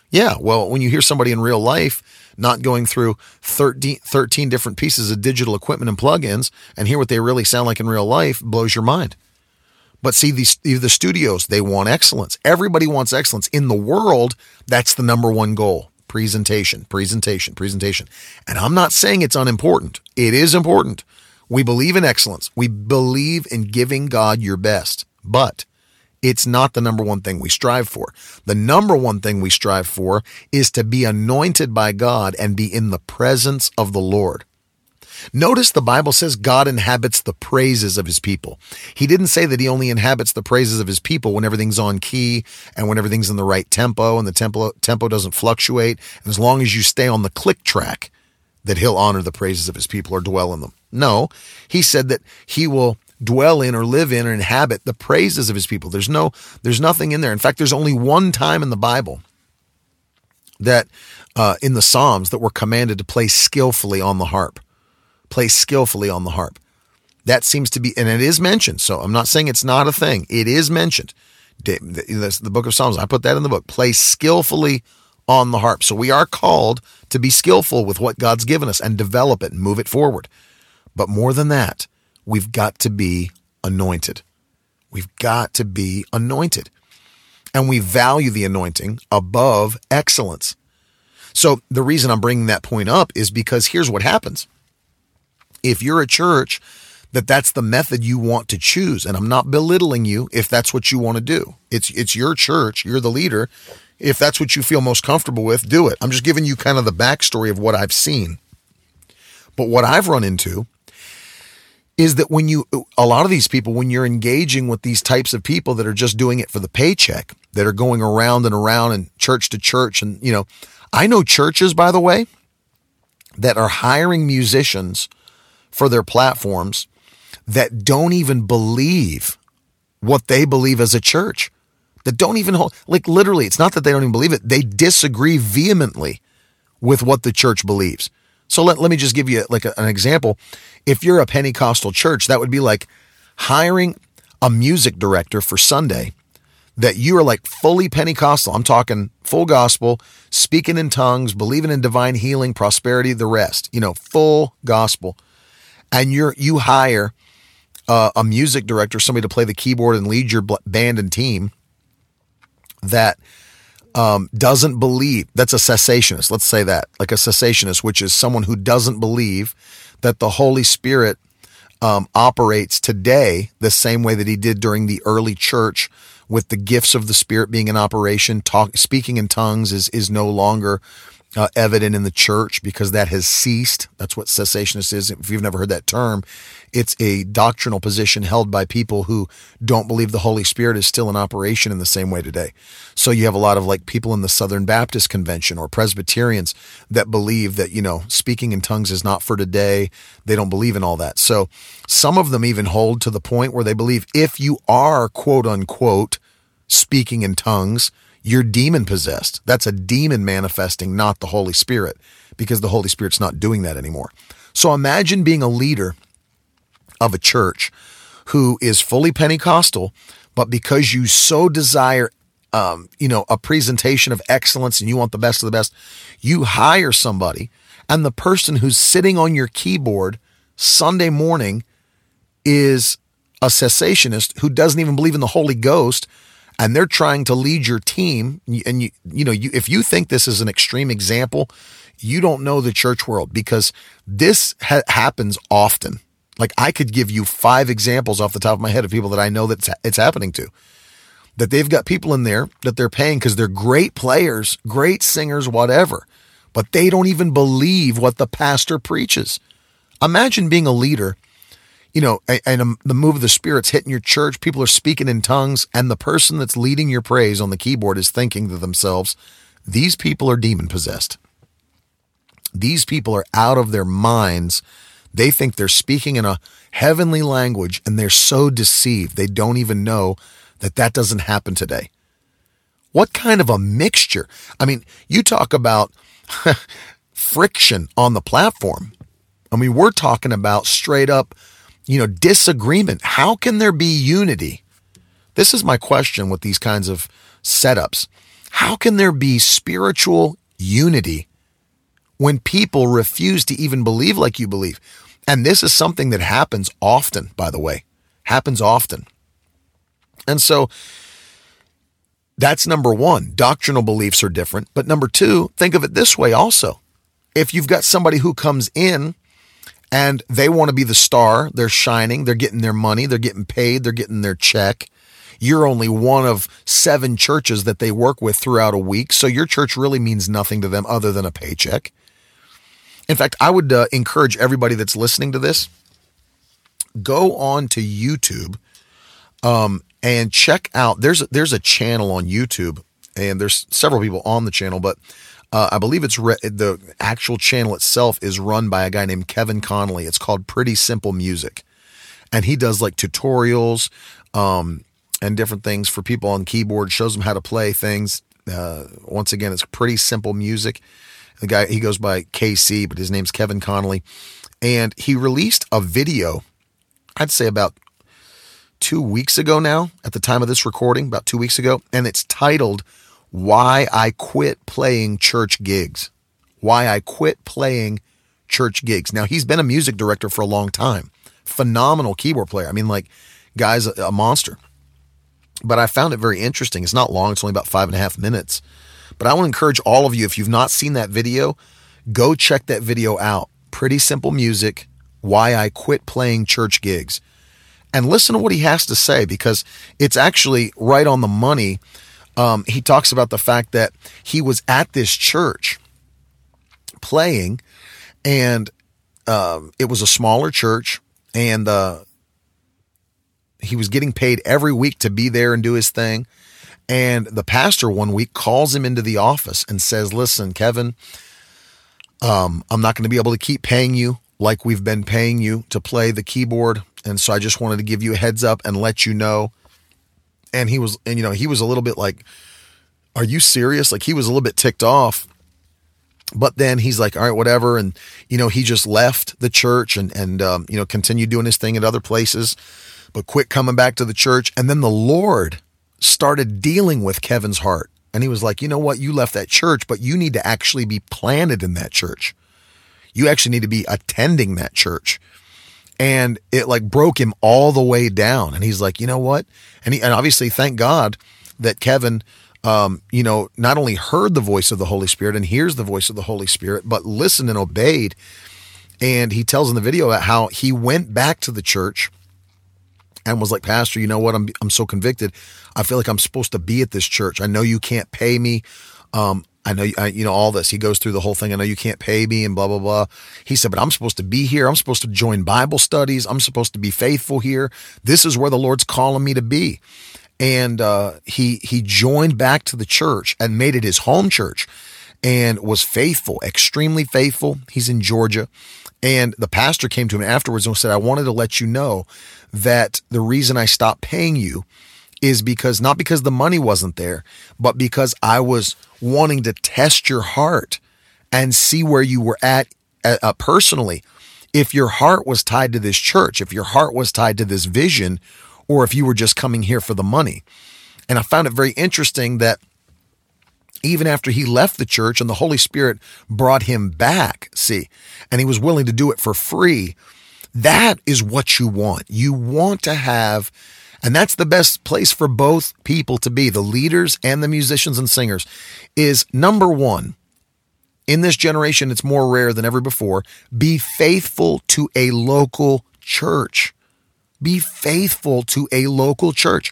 Yeah, well, when you hear somebody in real life not going through 13, 13 different pieces of digital equipment and plugins and hear what they really sound like in real life blows your mind. But see, these the studios, they want excellence. Everybody wants excellence. In the world, that's the number one goal. Presentation, presentation, presentation. And I'm not saying it's unimportant. It is important. We believe in excellence. We believe in giving God your best. But it's not the number one thing we strive for. The number one thing we strive for is to be anointed by God and be in the presence of the Lord. Notice the Bible says God inhabits the praises of his people. He didn't say that he only inhabits the praises of his people when everything's on key and when everything's in the right tempo and the tempo, tempo doesn't fluctuate. And as long as you stay on the click track, that he'll honor the praises of his people or dwell in them. No, he said that he will dwell in or live in or inhabit the praises of his people. There's no there's nothing in there. In fact, there's only one time in the Bible that uh, in the Psalms that we're commanded to play skillfully on the harp. Play skillfully on the harp. That seems to be, and it is mentioned. So I'm not saying it's not a thing. It is mentioned. The, the book of Psalms, I put that in the book. Play skillfully on the harp. So we are called to be skillful with what God's given us and develop it and move it forward. But more than that, we've got to be anointed. We've got to be anointed. And we value the anointing above excellence. So the reason I'm bringing that point up is because here's what happens. If you're a church that that's the method you want to choose. And I'm not belittling you if that's what you want to do. It's it's your church, you're the leader. If that's what you feel most comfortable with, do it. I'm just giving you kind of the backstory of what I've seen. But what I've run into is that when you, a lot of these people, when you're engaging with these types of people that are just doing it for the paycheck, that are going around and around and church to church, and, you know, I know churches, by the way, that are hiring musicians for their platforms that don't even believe what they believe as a church, that don't even hold, like literally, it's not that they don't even believe it, they disagree vehemently with what the church believes. So let, let me just give you like a, an example. If you're a Pentecostal church, that would be like hiring a music director for Sunday that you are like fully Pentecostal. I'm talking full gospel, speaking in tongues, believing in divine healing, prosperity, the rest, you know, full gospel. And you're, you hire uh, a music director, somebody to play the keyboard and lead your band and team that um, doesn't believe that's a cessationist. Let's say that, like a cessationist, which is someone who doesn't believe that the Holy Spirit um, operates today the same way that he did during the early church with the gifts of the Spirit being in operation. Talk, speaking in tongues is is no longer uh, evident in the church because that has ceased. That's what cessationist is. If you've never heard that term, it's a doctrinal position held by people who don't believe the Holy Spirit is still in operation in the same way today. So you have a lot of like people in the Southern Baptist Convention or Presbyterians that believe that, you know, speaking in tongues is not for today. They don't believe in all that. So some of them even hold to the point where they believe if you are quote unquote speaking in tongues, you're demon possessed. That's a demon manifesting, not the Holy Spirit, because the Holy Spirit's not doing that anymore. So imagine being a leader of a church who is fully Pentecostal, but because you so desire, um, you know, a presentation of excellence and you want the best of the best, you hire somebody, and the person who's sitting on your keyboard Sunday morning is a cessationist who doesn't even believe in the Holy Ghost and they're trying to lead your team. And you you know you, if you think this is an extreme example you don't know the church world because this ha- happens often. Like i could give you five examples off the top of my head of people that i know that it's, it's happening to. That they've got people in there that they're paying because they're great players great singers whatever but they don't even believe what the pastor preaches. Imagine being a leader you know, and um, the move of the Spirit's hitting your church, people are speaking in tongues, and the person that's leading your praise on the keyboard is thinking to themselves, these people are demon possessed. These people are out of their minds. They think they're speaking in a heavenly language, and they're so deceived, they don't even know that that doesn't happen today. What kind of a mixture? I mean, you talk about friction on the platform. I mean, we're talking about straight up you know, disagreement. How can there be unity? This is my question with these kinds of setups. How can there be spiritual unity when people refuse to even believe like you believe? And this is something that happens often, by the way, happens often. And so that's number one. Doctrinal beliefs are different. But number two, think of it this way also. If you've got somebody who comes in and they want to be the star. They're shining. They're getting their money. They're getting paid. They're getting their check. You're only one of seven churches that they work with throughout a week. So your church really means nothing to them other than a paycheck. In fact, I would uh, encourage everybody that's listening to this go on to YouTube um, and check out. There's there's a channel on YouTube, and there's several people on the channel, but uh, I believe it's re- the actual channel itself is run by a guy named Kevin Connolly. It's called Pretty Simple Music, and he does like tutorials um, and different things for people on keyboard. Shows them how to play things. Uh, once again, it's pretty simple music. The guy he goes by KC, but his name's Kevin Connolly, and he released a video. I'd say about two weeks ago now, at the time of this recording, about two weeks ago, and it's titled why I quit playing church gigs. Why I quit playing church gigs. Now, he's been a music director for a long time. Phenomenal keyboard player. I mean, like, guy's a, a monster. But I found it very interesting. It's not long, it's only about five and a half minutes. But I want to encourage all of you, if you've not seen that video, go check that video out. Pretty simple music, why I quit playing church gigs. And listen to what he has to say because it's actually right on the money. Um, he talks about the fact that he was at this church playing, and um, it was a smaller church, and uh, he was getting paid every week to be there and do his thing. And the pastor one week calls him into the office and says, Listen, Kevin, um, I'm not going to be able to keep paying you like we've been paying you to play the keyboard. And so I just wanted to give you a heads up and let you know. And he was, and you know, he was a little bit like, Are you serious? Like he was a little bit ticked off. But then he's like, all right, whatever. And, you know, he just left the church and, and, um, you know, continued doing his thing at other places, but quit coming back to the church. And then the Lord started dealing with Kevin's heart. And he was like, you know what? You left that church, but you need to actually be planted in that church. You actually need to be attending that church. And it like broke him all the way down. And he's like, you know what? And he, and obviously thank God that Kevin, um, you know, not only heard the voice of the Holy Spirit and hears the voice of the Holy Spirit, but listened and obeyed. And he tells in the video about how he went back to the church and was like, Pastor, you know what? I'm I'm so convicted. I feel like I'm supposed to be at this church. I know you can't pay me. Um, I know, I, you know, all this. He goes through the whole thing. I know you can't pay me and blah, blah, blah. He said, but I'm supposed to be here. I'm supposed to join Bible studies. I'm supposed to be faithful here. This is where the Lord's calling me to be. And, uh, he, he joined back to the church and made it his home church and was faithful, extremely faithful. He's in Georgia. And the pastor came to him afterwards and said, I wanted to let you know that the reason I stopped paying you is because not because the money wasn't there, but because I was wanting to test your heart and see where you were at uh, uh, personally. If your heart was tied to this church, if your heart was tied to this vision, or if you were just coming here for the money. And I found it very interesting that even after he left the church and the Holy Spirit brought him back, see, and he was willing to do it for free, that is what you want. You want to have and that's the best place for both people to be, the leaders and the musicians and singers, is number one, in this generation, it's more rare than ever before, be faithful to a local church. Be faithful to a local church.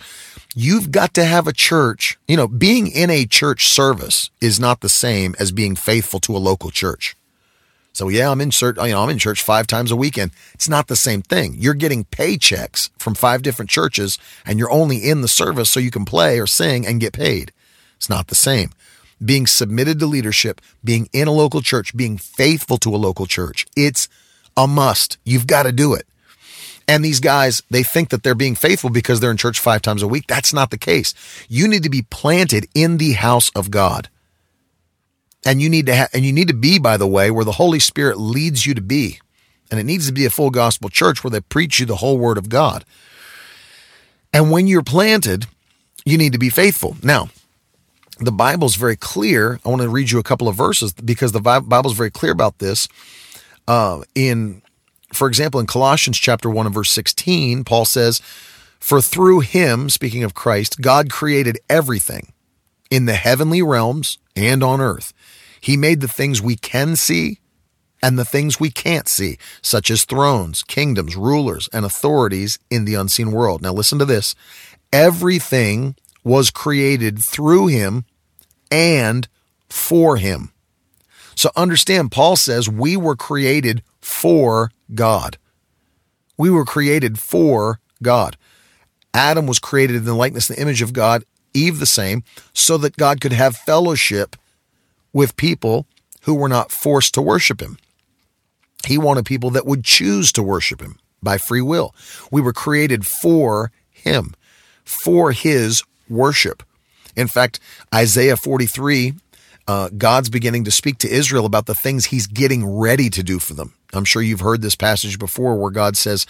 You've got to have a church. You know, being in a church service is not the same as being faithful to a local church. So yeah, I'm in church. You know, I'm in church five times a weekend. It's not the same thing. You're getting paychecks from five different churches, and you're only in the service so you can play or sing and get paid. It's not the same. Being submitted to leadership, being in a local church, being faithful to a local church, it's a must. You've got to do it. And these guys, they think that they're being faithful because they're in church five times a week. That's not the case. You need to be planted in the house of God. And you need to have, and you need to be, by the way, where the Holy Spirit leads you to be. And it needs to be a full gospel church where they preach you the whole word of God. And when you're planted, you need to be faithful. Now, the Bible's very clear. I want to read you a couple of verses because the Bible's very clear about this. Uh, in, for example, in Colossians chapter 1 and verse 16, Paul says, For through him, speaking of Christ, God created everything in the heavenly realms and on earth he made the things we can see and the things we can't see, such as thrones, kingdoms, rulers, and authorities in the unseen world. Now, listen to this everything was created through him and for him. So understand, Paul says we were created for God. We were created for God. Adam was created in the likeness and the image of God, Eve the same, so that God could have fellowship with people who were not forced to worship him. He wanted people that would choose to worship him by free will. We were created for him, for his worship. In fact, Isaiah 43, uh, God's beginning to speak to Israel about the things he's getting ready to do for them. I'm sure you've heard this passage before where God says,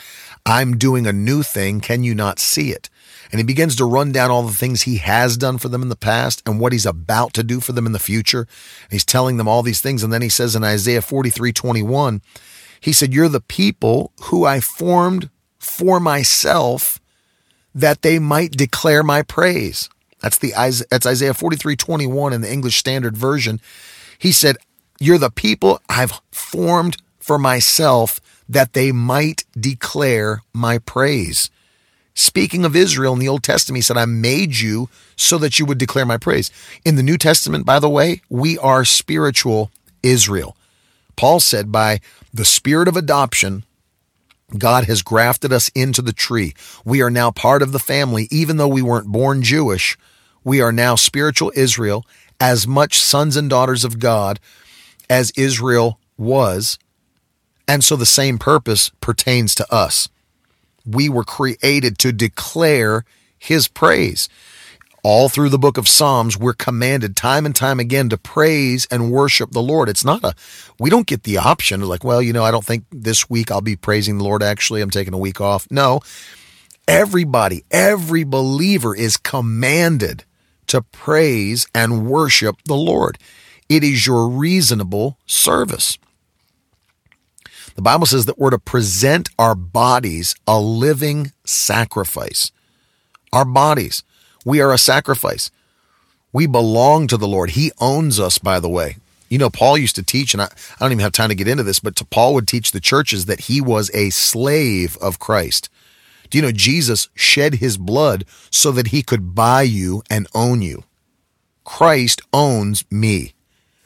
I'm doing a new thing. Can you not see it? And he begins to run down all the things he has done for them in the past and what he's about to do for them in the future. And he's telling them all these things. And then he says in Isaiah 43 21, he said, You're the people who I formed for myself that they might declare my praise. That's the that's Isaiah 43 21 in the English Standard Version. He said, You're the people I've formed for myself that they might declare my praise. Speaking of Israel in the Old Testament, he said, I made you so that you would declare my praise. In the New Testament, by the way, we are spiritual Israel. Paul said, by the spirit of adoption, God has grafted us into the tree. We are now part of the family, even though we weren't born Jewish. We are now spiritual Israel, as much sons and daughters of God as Israel was. And so the same purpose pertains to us. We were created to declare his praise. All through the book of Psalms, we're commanded time and time again to praise and worship the Lord. It's not a, we don't get the option of like, well, you know, I don't think this week I'll be praising the Lord. Actually, I'm taking a week off. No, everybody, every believer is commanded to praise and worship the Lord. It is your reasonable service. The Bible says that we're to present our bodies a living sacrifice. Our bodies. We are a sacrifice. We belong to the Lord. He owns us, by the way. You know, Paul used to teach, and I, I don't even have time to get into this, but to Paul would teach the churches that he was a slave of Christ. Do you know Jesus shed his blood so that he could buy you and own you? Christ owns me.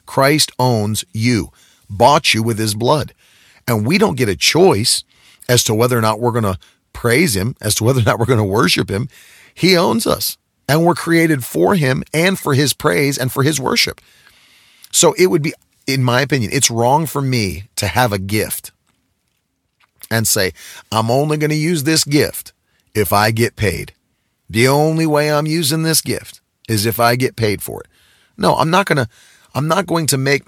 Christ owns you, bought you with his blood. And we don't get a choice as to whether or not we're going to praise him, as to whether or not we're going to worship him. He owns us and we're created for him and for his praise and for his worship. So it would be, in my opinion, it's wrong for me to have a gift and say, I'm only going to use this gift if I get paid. The only way I'm using this gift is if I get paid for it. No, I'm not going to, I'm not going to make,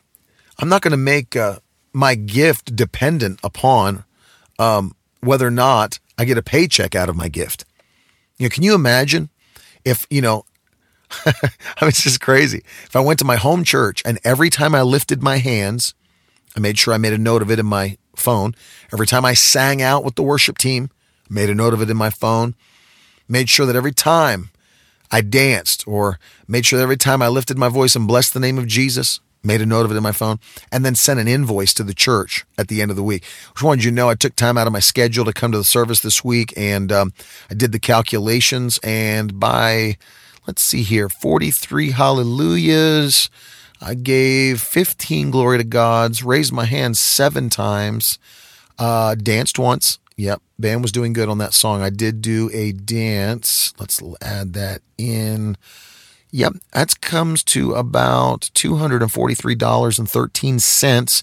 I'm not going to make uh, my gift dependent upon um, whether or not I get a paycheck out of my gift. You know, can you imagine if, you know, I mean, it's just crazy. If I went to my home church and every time I lifted my hands, I made sure I made a note of it in my phone. Every time I sang out with the worship team, made a note of it in my phone. Made sure that every time I danced or made sure that every time I lifted my voice and blessed the name of Jesus, made a note of it in my phone, and then sent an invoice to the church at the end of the week. Just wanted you to know I took time out of my schedule to come to the service this week, and um, I did the calculations. And by, let's see here, 43 hallelujahs, I gave 15 glory to God's, raised my hands seven times, uh, danced once. Yep, band was doing good on that song. I did do a dance. Let's add that in. Yep, that comes to about two hundred and forty-three dollars and thirteen cents.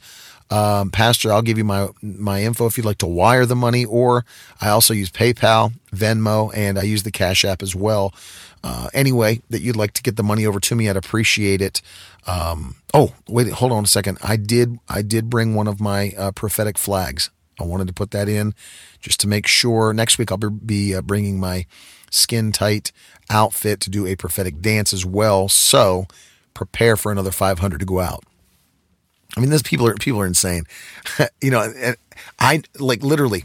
Um, Pastor, I'll give you my my info if you'd like to wire the money, or I also use PayPal, Venmo, and I use the Cash App as well. Uh, anyway, that you'd like to get the money over to me, I'd appreciate it. Um, oh, wait, hold on a second. I did I did bring one of my uh, prophetic flags. I wanted to put that in just to make sure. Next week I'll be uh, bringing my skin tight outfit to do a prophetic dance as well. So prepare for another 500 to go out. I mean, those people are people are insane. you know, I like literally.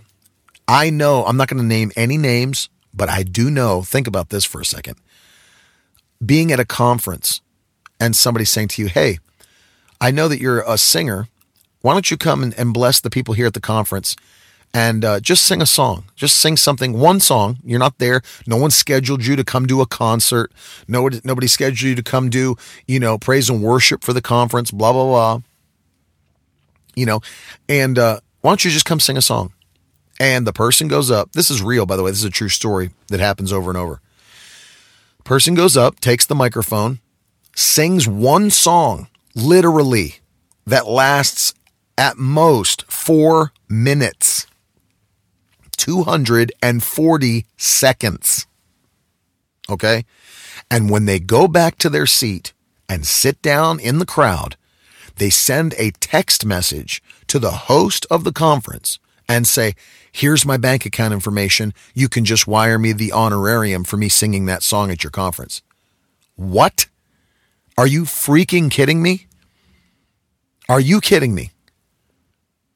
I know I'm not going to name any names, but I do know. Think about this for a second. Being at a conference and somebody saying to you, "Hey, I know that you're a singer. Why don't you come and, and bless the people here at the conference and uh, just sing a song. Just sing something, one song. You're not there. No one scheduled you to come do a concert. Nobody, nobody scheduled you to come do, you know, praise and worship for the conference, blah, blah, blah. You know, and uh, why don't you just come sing a song? And the person goes up. This is real, by the way. This is a true story that happens over and over. Person goes up, takes the microphone, sings one song, literally, that lasts at most four minutes. 240 seconds. Okay. And when they go back to their seat and sit down in the crowd, they send a text message to the host of the conference and say, Here's my bank account information. You can just wire me the honorarium for me singing that song at your conference. What? Are you freaking kidding me? Are you kidding me?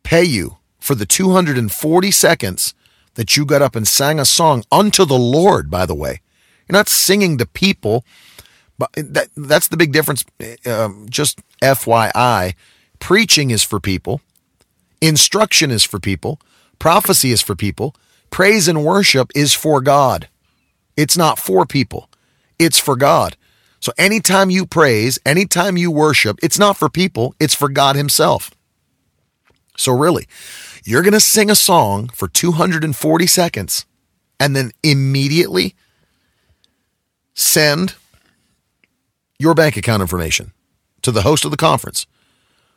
Pay you for the 240 seconds that you got up and sang a song unto the Lord, by the way. You're not singing to people, but that, that's the big difference. Um, just FYI, preaching is for people. Instruction is for people. Prophecy is for people. Praise and worship is for God. It's not for people. It's for God. So anytime you praise, anytime you worship, it's not for people, it's for God Himself. So really, you're going to sing a song for 240 seconds and then immediately send your bank account information to the host of the conference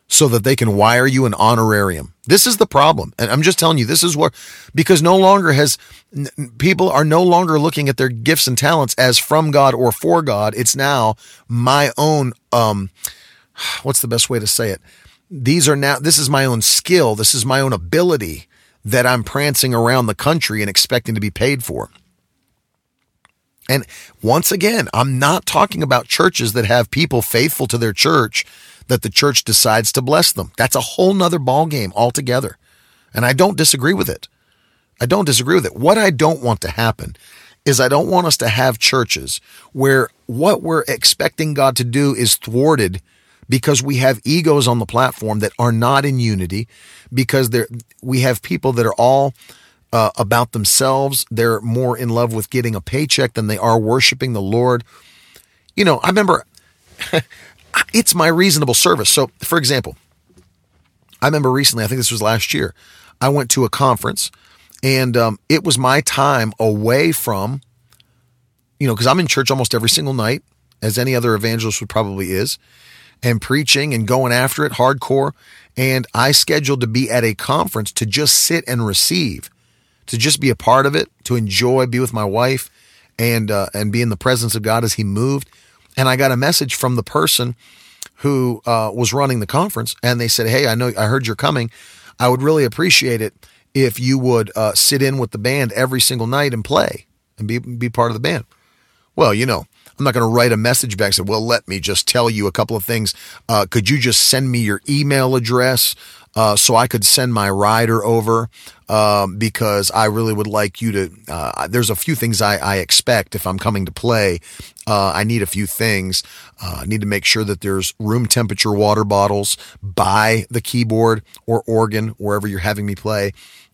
so that they can wire you an honorarium. This is the problem. And I'm just telling you, this is what, because no longer has, people are no longer looking at their gifts and talents as from God or for God. It's now my own, um, what's the best way to say it? These are now, this is my own skill. This is my own ability that I'm prancing around the country and expecting to be paid for. And once again, I'm not talking about churches that have people faithful to their church that the church decides to bless them. That's a whole nother ballgame altogether. And I don't disagree with it. I don't disagree with it. What I don't want to happen is I don't want us to have churches where what we're expecting God to do is thwarted because we have egos on the platform that are not in unity because there we have people that are all uh, about themselves. They're more in love with getting a paycheck than they are worshiping the Lord. You know, I remember it's my reasonable service. So, for example, I remember recently, I think this was last year, I went to a conference and um, it was my time away from, you know, because I'm in church almost every single night, as any other evangelist would probably is, and preaching and going after it hardcore. And I scheduled to be at a conference to just sit and receive, to just be a part of it, to enjoy, be with my wife, and uh, and be in the presence of God as He moved. And I got a message from the person who uh, was running the conference, and they said, "Hey, I know I heard you're coming. I would really appreciate it if you would uh, sit in with the band every single night and play and be be part of the band." Well, you know, I'm not going to write a message back say, "Well, let me just tell you a couple of things. Uh, could you just send me your email address?" uh, so I could send my rider over um, because I really would like you to. Uh, there's a few things I, I, expect if I'm coming to play. Uh, I need a few things. Uh, I need to make sure that there's room temperature water bottles by the keyboard or organ wherever you're having me play.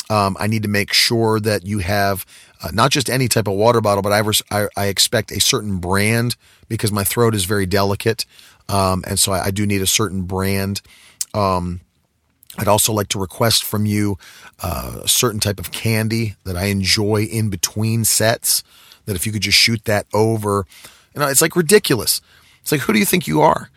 Um, I need to make sure that you have uh, not just any type of water bottle, but I, I, I, expect a certain brand because my throat is very delicate. Um, and so I, I, do need a certain brand. Um, I'd also like to request from you uh, a certain type of candy that I enjoy in between sets. That if you could just shoot that over, you know, it's like ridiculous. It's like, who do you think you are?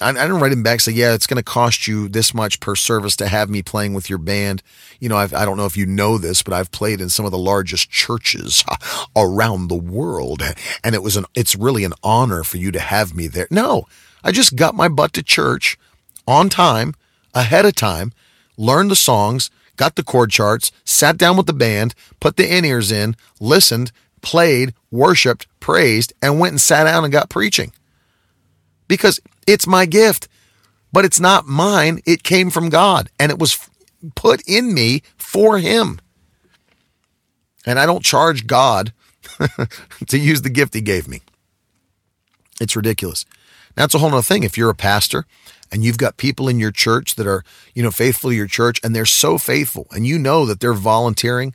I, I didn't write him back say, yeah, it's going to cost you this much per service to have me playing with your band. You know, I've, I do not know if you know this, but I've played in some of the largest churches around the world, and it was an, it's really an honor for you to have me there. No, I just got my butt to church on time ahead of time, learned the songs, got the chord charts, sat down with the band, put the in ears in, listened, played, worshiped, praised, and went and sat down and got preaching. Because it's my gift, but it's not mine. It came from God and it was put in me for Him. And I don't charge God to use the gift He gave me. It's ridiculous. Now, That's a whole other thing. If you're a pastor and you've got people in your church that are, you know, faithful to your church and they're so faithful and you know that they're volunteering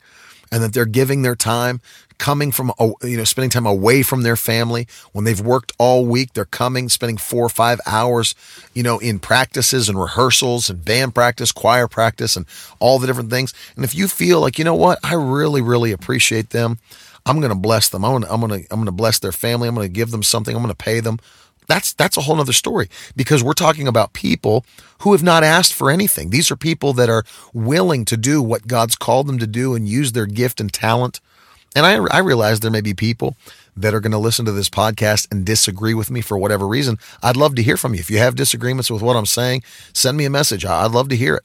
and that they're giving their time coming from you know spending time away from their family. When they've worked all week they're coming spending 4 or 5 hours you know in practices and rehearsals and band practice choir practice and all the different things. And if you feel like you know what I really really appreciate them I'm going to bless them. I'm going to I'm going to I'm going to bless their family. I'm going to give them something. I'm going to pay them. That's that's a whole other story because we're talking about people who have not asked for anything. These are people that are willing to do what God's called them to do and use their gift and talent. And I, I realize there may be people that are going to listen to this podcast and disagree with me for whatever reason. I'd love to hear from you. If you have disagreements with what I'm saying, send me a message. I'd love to hear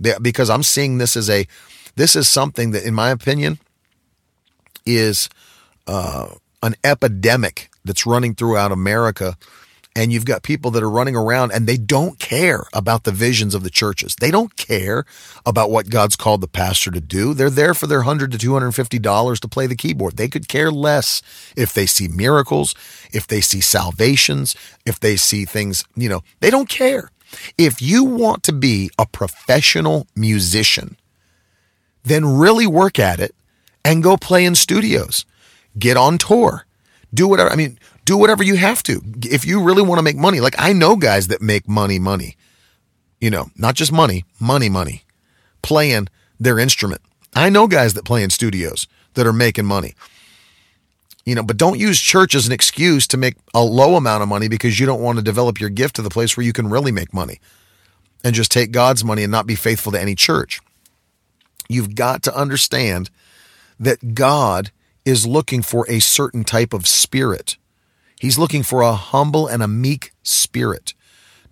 it because I'm seeing this as a, this is something that, in my opinion, is uh, an epidemic that's running throughout America. And you've got people that are running around and they don't care about the visions of the churches. They don't care about what God's called the pastor to do. They're there for their 100 to $250 to play the keyboard. They could care less if they see miracles, if they see salvations, if they see things, you know, they don't care. If you want to be a professional musician, then really work at it and go play in studios. Get on tour. Do whatever. I mean, do whatever you have to. If you really want to make money, like I know guys that make money, money, you know, not just money, money, money, playing their instrument. I know guys that play in studios that are making money. You know, but don't use church as an excuse to make a low amount of money because you don't want to develop your gift to the place where you can really make money and just take God's money and not be faithful to any church. You've got to understand that God is looking for a certain type of spirit. He's looking for a humble and a meek spirit,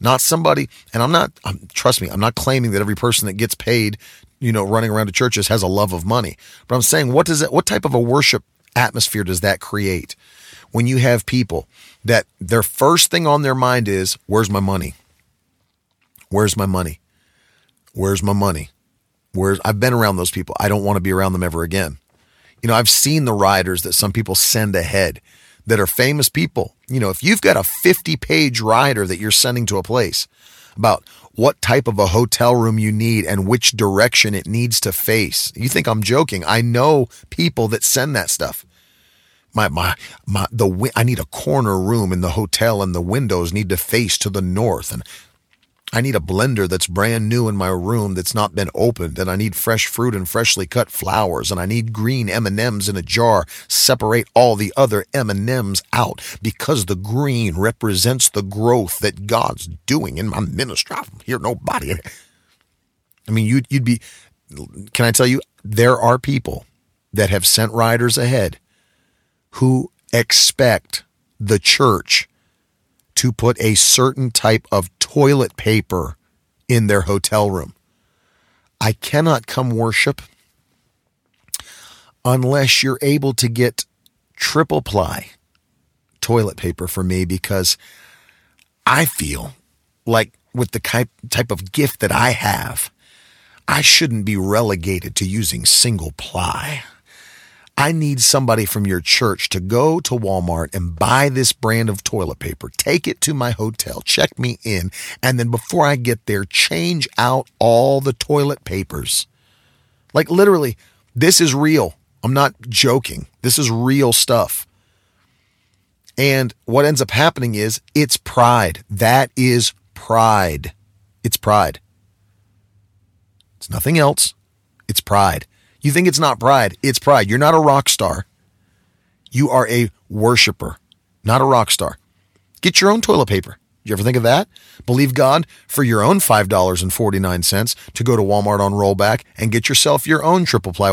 not somebody. And I'm not, I'm, trust me, I'm not claiming that every person that gets paid, you know, running around to churches has a love of money. But I'm saying, what does it, what type of a worship atmosphere does that create? When you have people that their first thing on their mind is, where's my money? Where's my money? Where's my money? Where's, I've been around those people. I don't want to be around them ever again. You know, I've seen the riders that some people send ahead that are famous people. You know, if you've got a 50 page rider that you're sending to a place about what type of a hotel room you need and which direction it needs to face, you think I'm joking. I know people that send that stuff. My, my, my, the, I need a corner room in the hotel and the windows need to face to the north. And I need a blender that's brand new in my room that's not been opened and I need fresh fruit and freshly cut flowers and I need green M&Ms in a jar. Separate all the other M&Ms out because the green represents the growth that God's doing in my ministry. I don't hear nobody. I mean, you'd, you'd be, can I tell you, there are people that have sent riders ahead who expect the church to put a certain type of toilet paper in their hotel room. I cannot come worship unless you're able to get triple ply toilet paper for me because I feel like with the type of gift that I have, I shouldn't be relegated to using single ply. I need somebody from your church to go to Walmart and buy this brand of toilet paper, take it to my hotel, check me in, and then before I get there, change out all the toilet papers. Like literally, this is real. I'm not joking. This is real stuff. And what ends up happening is it's pride. That is pride. It's pride. It's nothing else. It's pride. You think it's not pride. It's pride. You're not a rock star. You are a worshiper, not a rock star. Get your own toilet paper. You ever think of that? Believe God for your own $5.49 to go to Walmart on rollback and get yourself your own triple ply,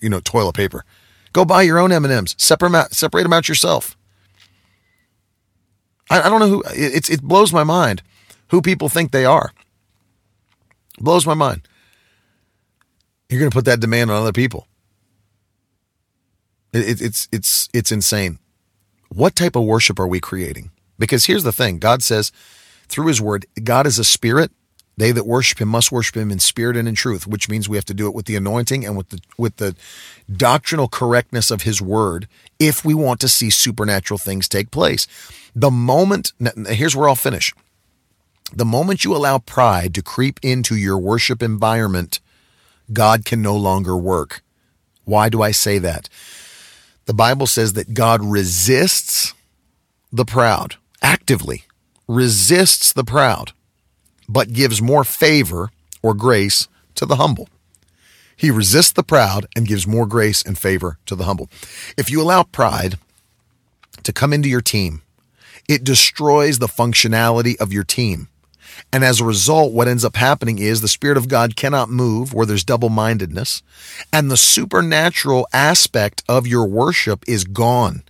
you know, toilet paper. Go buy your own M&Ms. Separate them out, yourself. I, don't know who, it, it blows my mind who people think they are. Blows my mind. You're going to put that demand on other people. It, it, it's it's it's insane. What type of worship are we creating? Because here's the thing: God says through His Word, God is a spirit. They that worship Him must worship Him in spirit and in truth, which means we have to do it with the anointing and with the with the doctrinal correctness of His Word if we want to see supernatural things take place. The moment here's where I'll finish. The moment you allow pride to creep into your worship environment, God can no longer work. Why do I say that? The Bible says that God resists the proud, actively resists the proud, but gives more favor or grace to the humble. He resists the proud and gives more grace and favor to the humble. If you allow pride to come into your team, it destroys the functionality of your team. And as a result, what ends up happening is the Spirit of God cannot move where there's double mindedness, and the supernatural aspect of your worship is gone.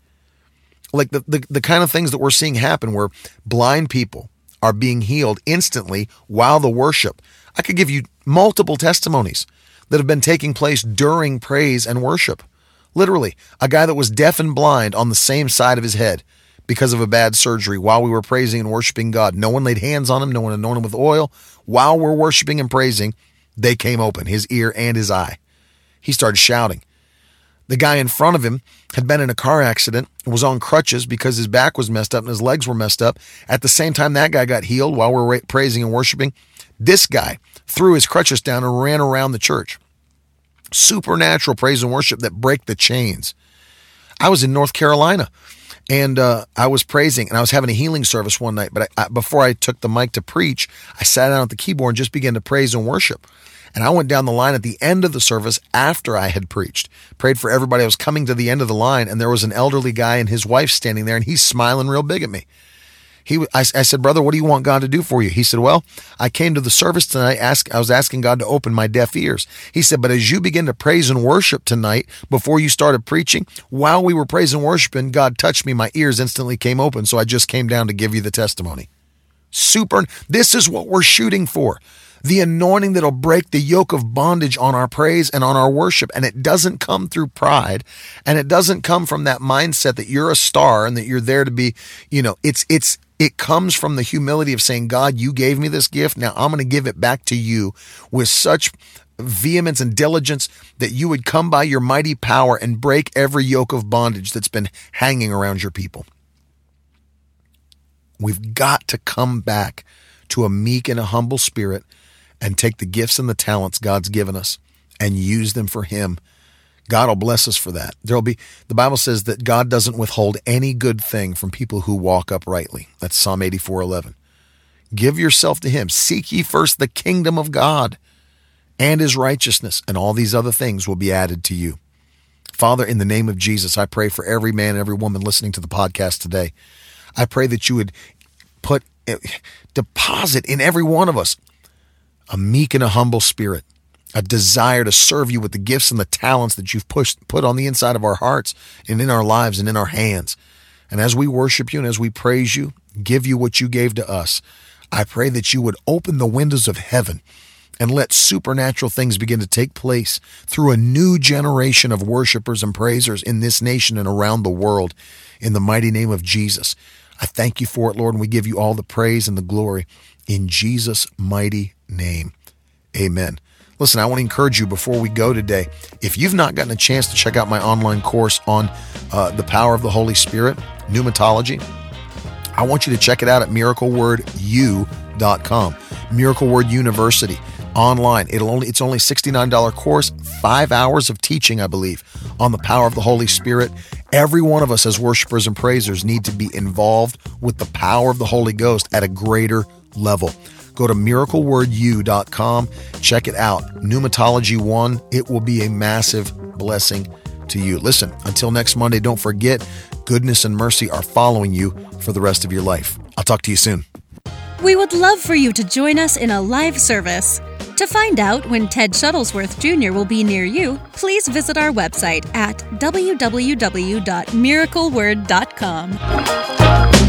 Like the, the, the kind of things that we're seeing happen where blind people are being healed instantly while the worship. I could give you multiple testimonies that have been taking place during praise and worship. Literally, a guy that was deaf and blind on the same side of his head because of a bad surgery while we were praising and worshiping God. No one laid hands on him, no one anointed him with oil. While we're worshiping and praising, they came open, his ear and his eye. He started shouting. The guy in front of him had been in a car accident and was on crutches because his back was messed up and his legs were messed up. At the same time, that guy got healed while we we're praising and worshiping. This guy threw his crutches down and ran around the church. Supernatural praise and worship that break the chains. I was in North Carolina and uh, I was praising and I was having a healing service one night. But I, I, before I took the mic to preach, I sat down at the keyboard and just began to praise and worship. And I went down the line at the end of the service after I had preached, prayed for everybody. I was coming to the end of the line, and there was an elderly guy and his wife standing there, and he's smiling real big at me. He, I, I said, brother, what do you want God to do for you? He said, well, I came to the service tonight. Ask, I was asking God to open my deaf ears. He said, but as you begin to praise and worship tonight, before you started preaching, while we were praising and worshiping, God touched me. My ears instantly came open. So I just came down to give you the testimony. Super. This is what we're shooting for the anointing that'll break the yoke of bondage on our praise and on our worship. And it doesn't come through pride and it doesn't come from that mindset that you're a star and that you're there to be, you know, it's, it's, it comes from the humility of saying, God, you gave me this gift. Now I'm going to give it back to you with such vehemence and diligence that you would come by your mighty power and break every yoke of bondage that's been hanging around your people. We've got to come back to a meek and a humble spirit and take the gifts and the talents God's given us and use them for Him. God will bless us for that. There'll be the Bible says that God doesn't withhold any good thing from people who walk uprightly. That's Psalm 84:11. Give yourself to him. Seek ye first the kingdom of God and his righteousness, and all these other things will be added to you. Father, in the name of Jesus, I pray for every man and every woman listening to the podcast today. I pray that you would put eh, deposit in every one of us a meek and a humble spirit, a desire to serve you with the gifts and the talents that you've pushed, put on the inside of our hearts and in our lives and in our hands. And as we worship you and as we praise you, give you what you gave to us, I pray that you would open the windows of heaven and let supernatural things begin to take place through a new generation of worshipers and praisers in this nation and around the world in the mighty name of Jesus. I thank you for it, Lord, and we give you all the praise and the glory in Jesus' mighty name. Amen. Listen, I want to encourage you before we go today. If you've not gotten a chance to check out my online course on uh, the power of the Holy Spirit, pneumatology, I want you to check it out at miraclewordu.com. Miracle Word University online. It'll only it's only $69 course, 5 hours of teaching, I believe, on the power of the Holy Spirit. Every one of us as worshipers and praisers need to be involved with the power of the Holy Ghost at a greater level. Go to miraclewordu.com. Check it out. Pneumatology 1. It will be a massive blessing to you. Listen, until next Monday, don't forget goodness and mercy are following you for the rest of your life. I'll talk to you soon. We would love for you to join us in a live service. To find out when Ted Shuttlesworth Jr. will be near you, please visit our website at www.miracleword.com.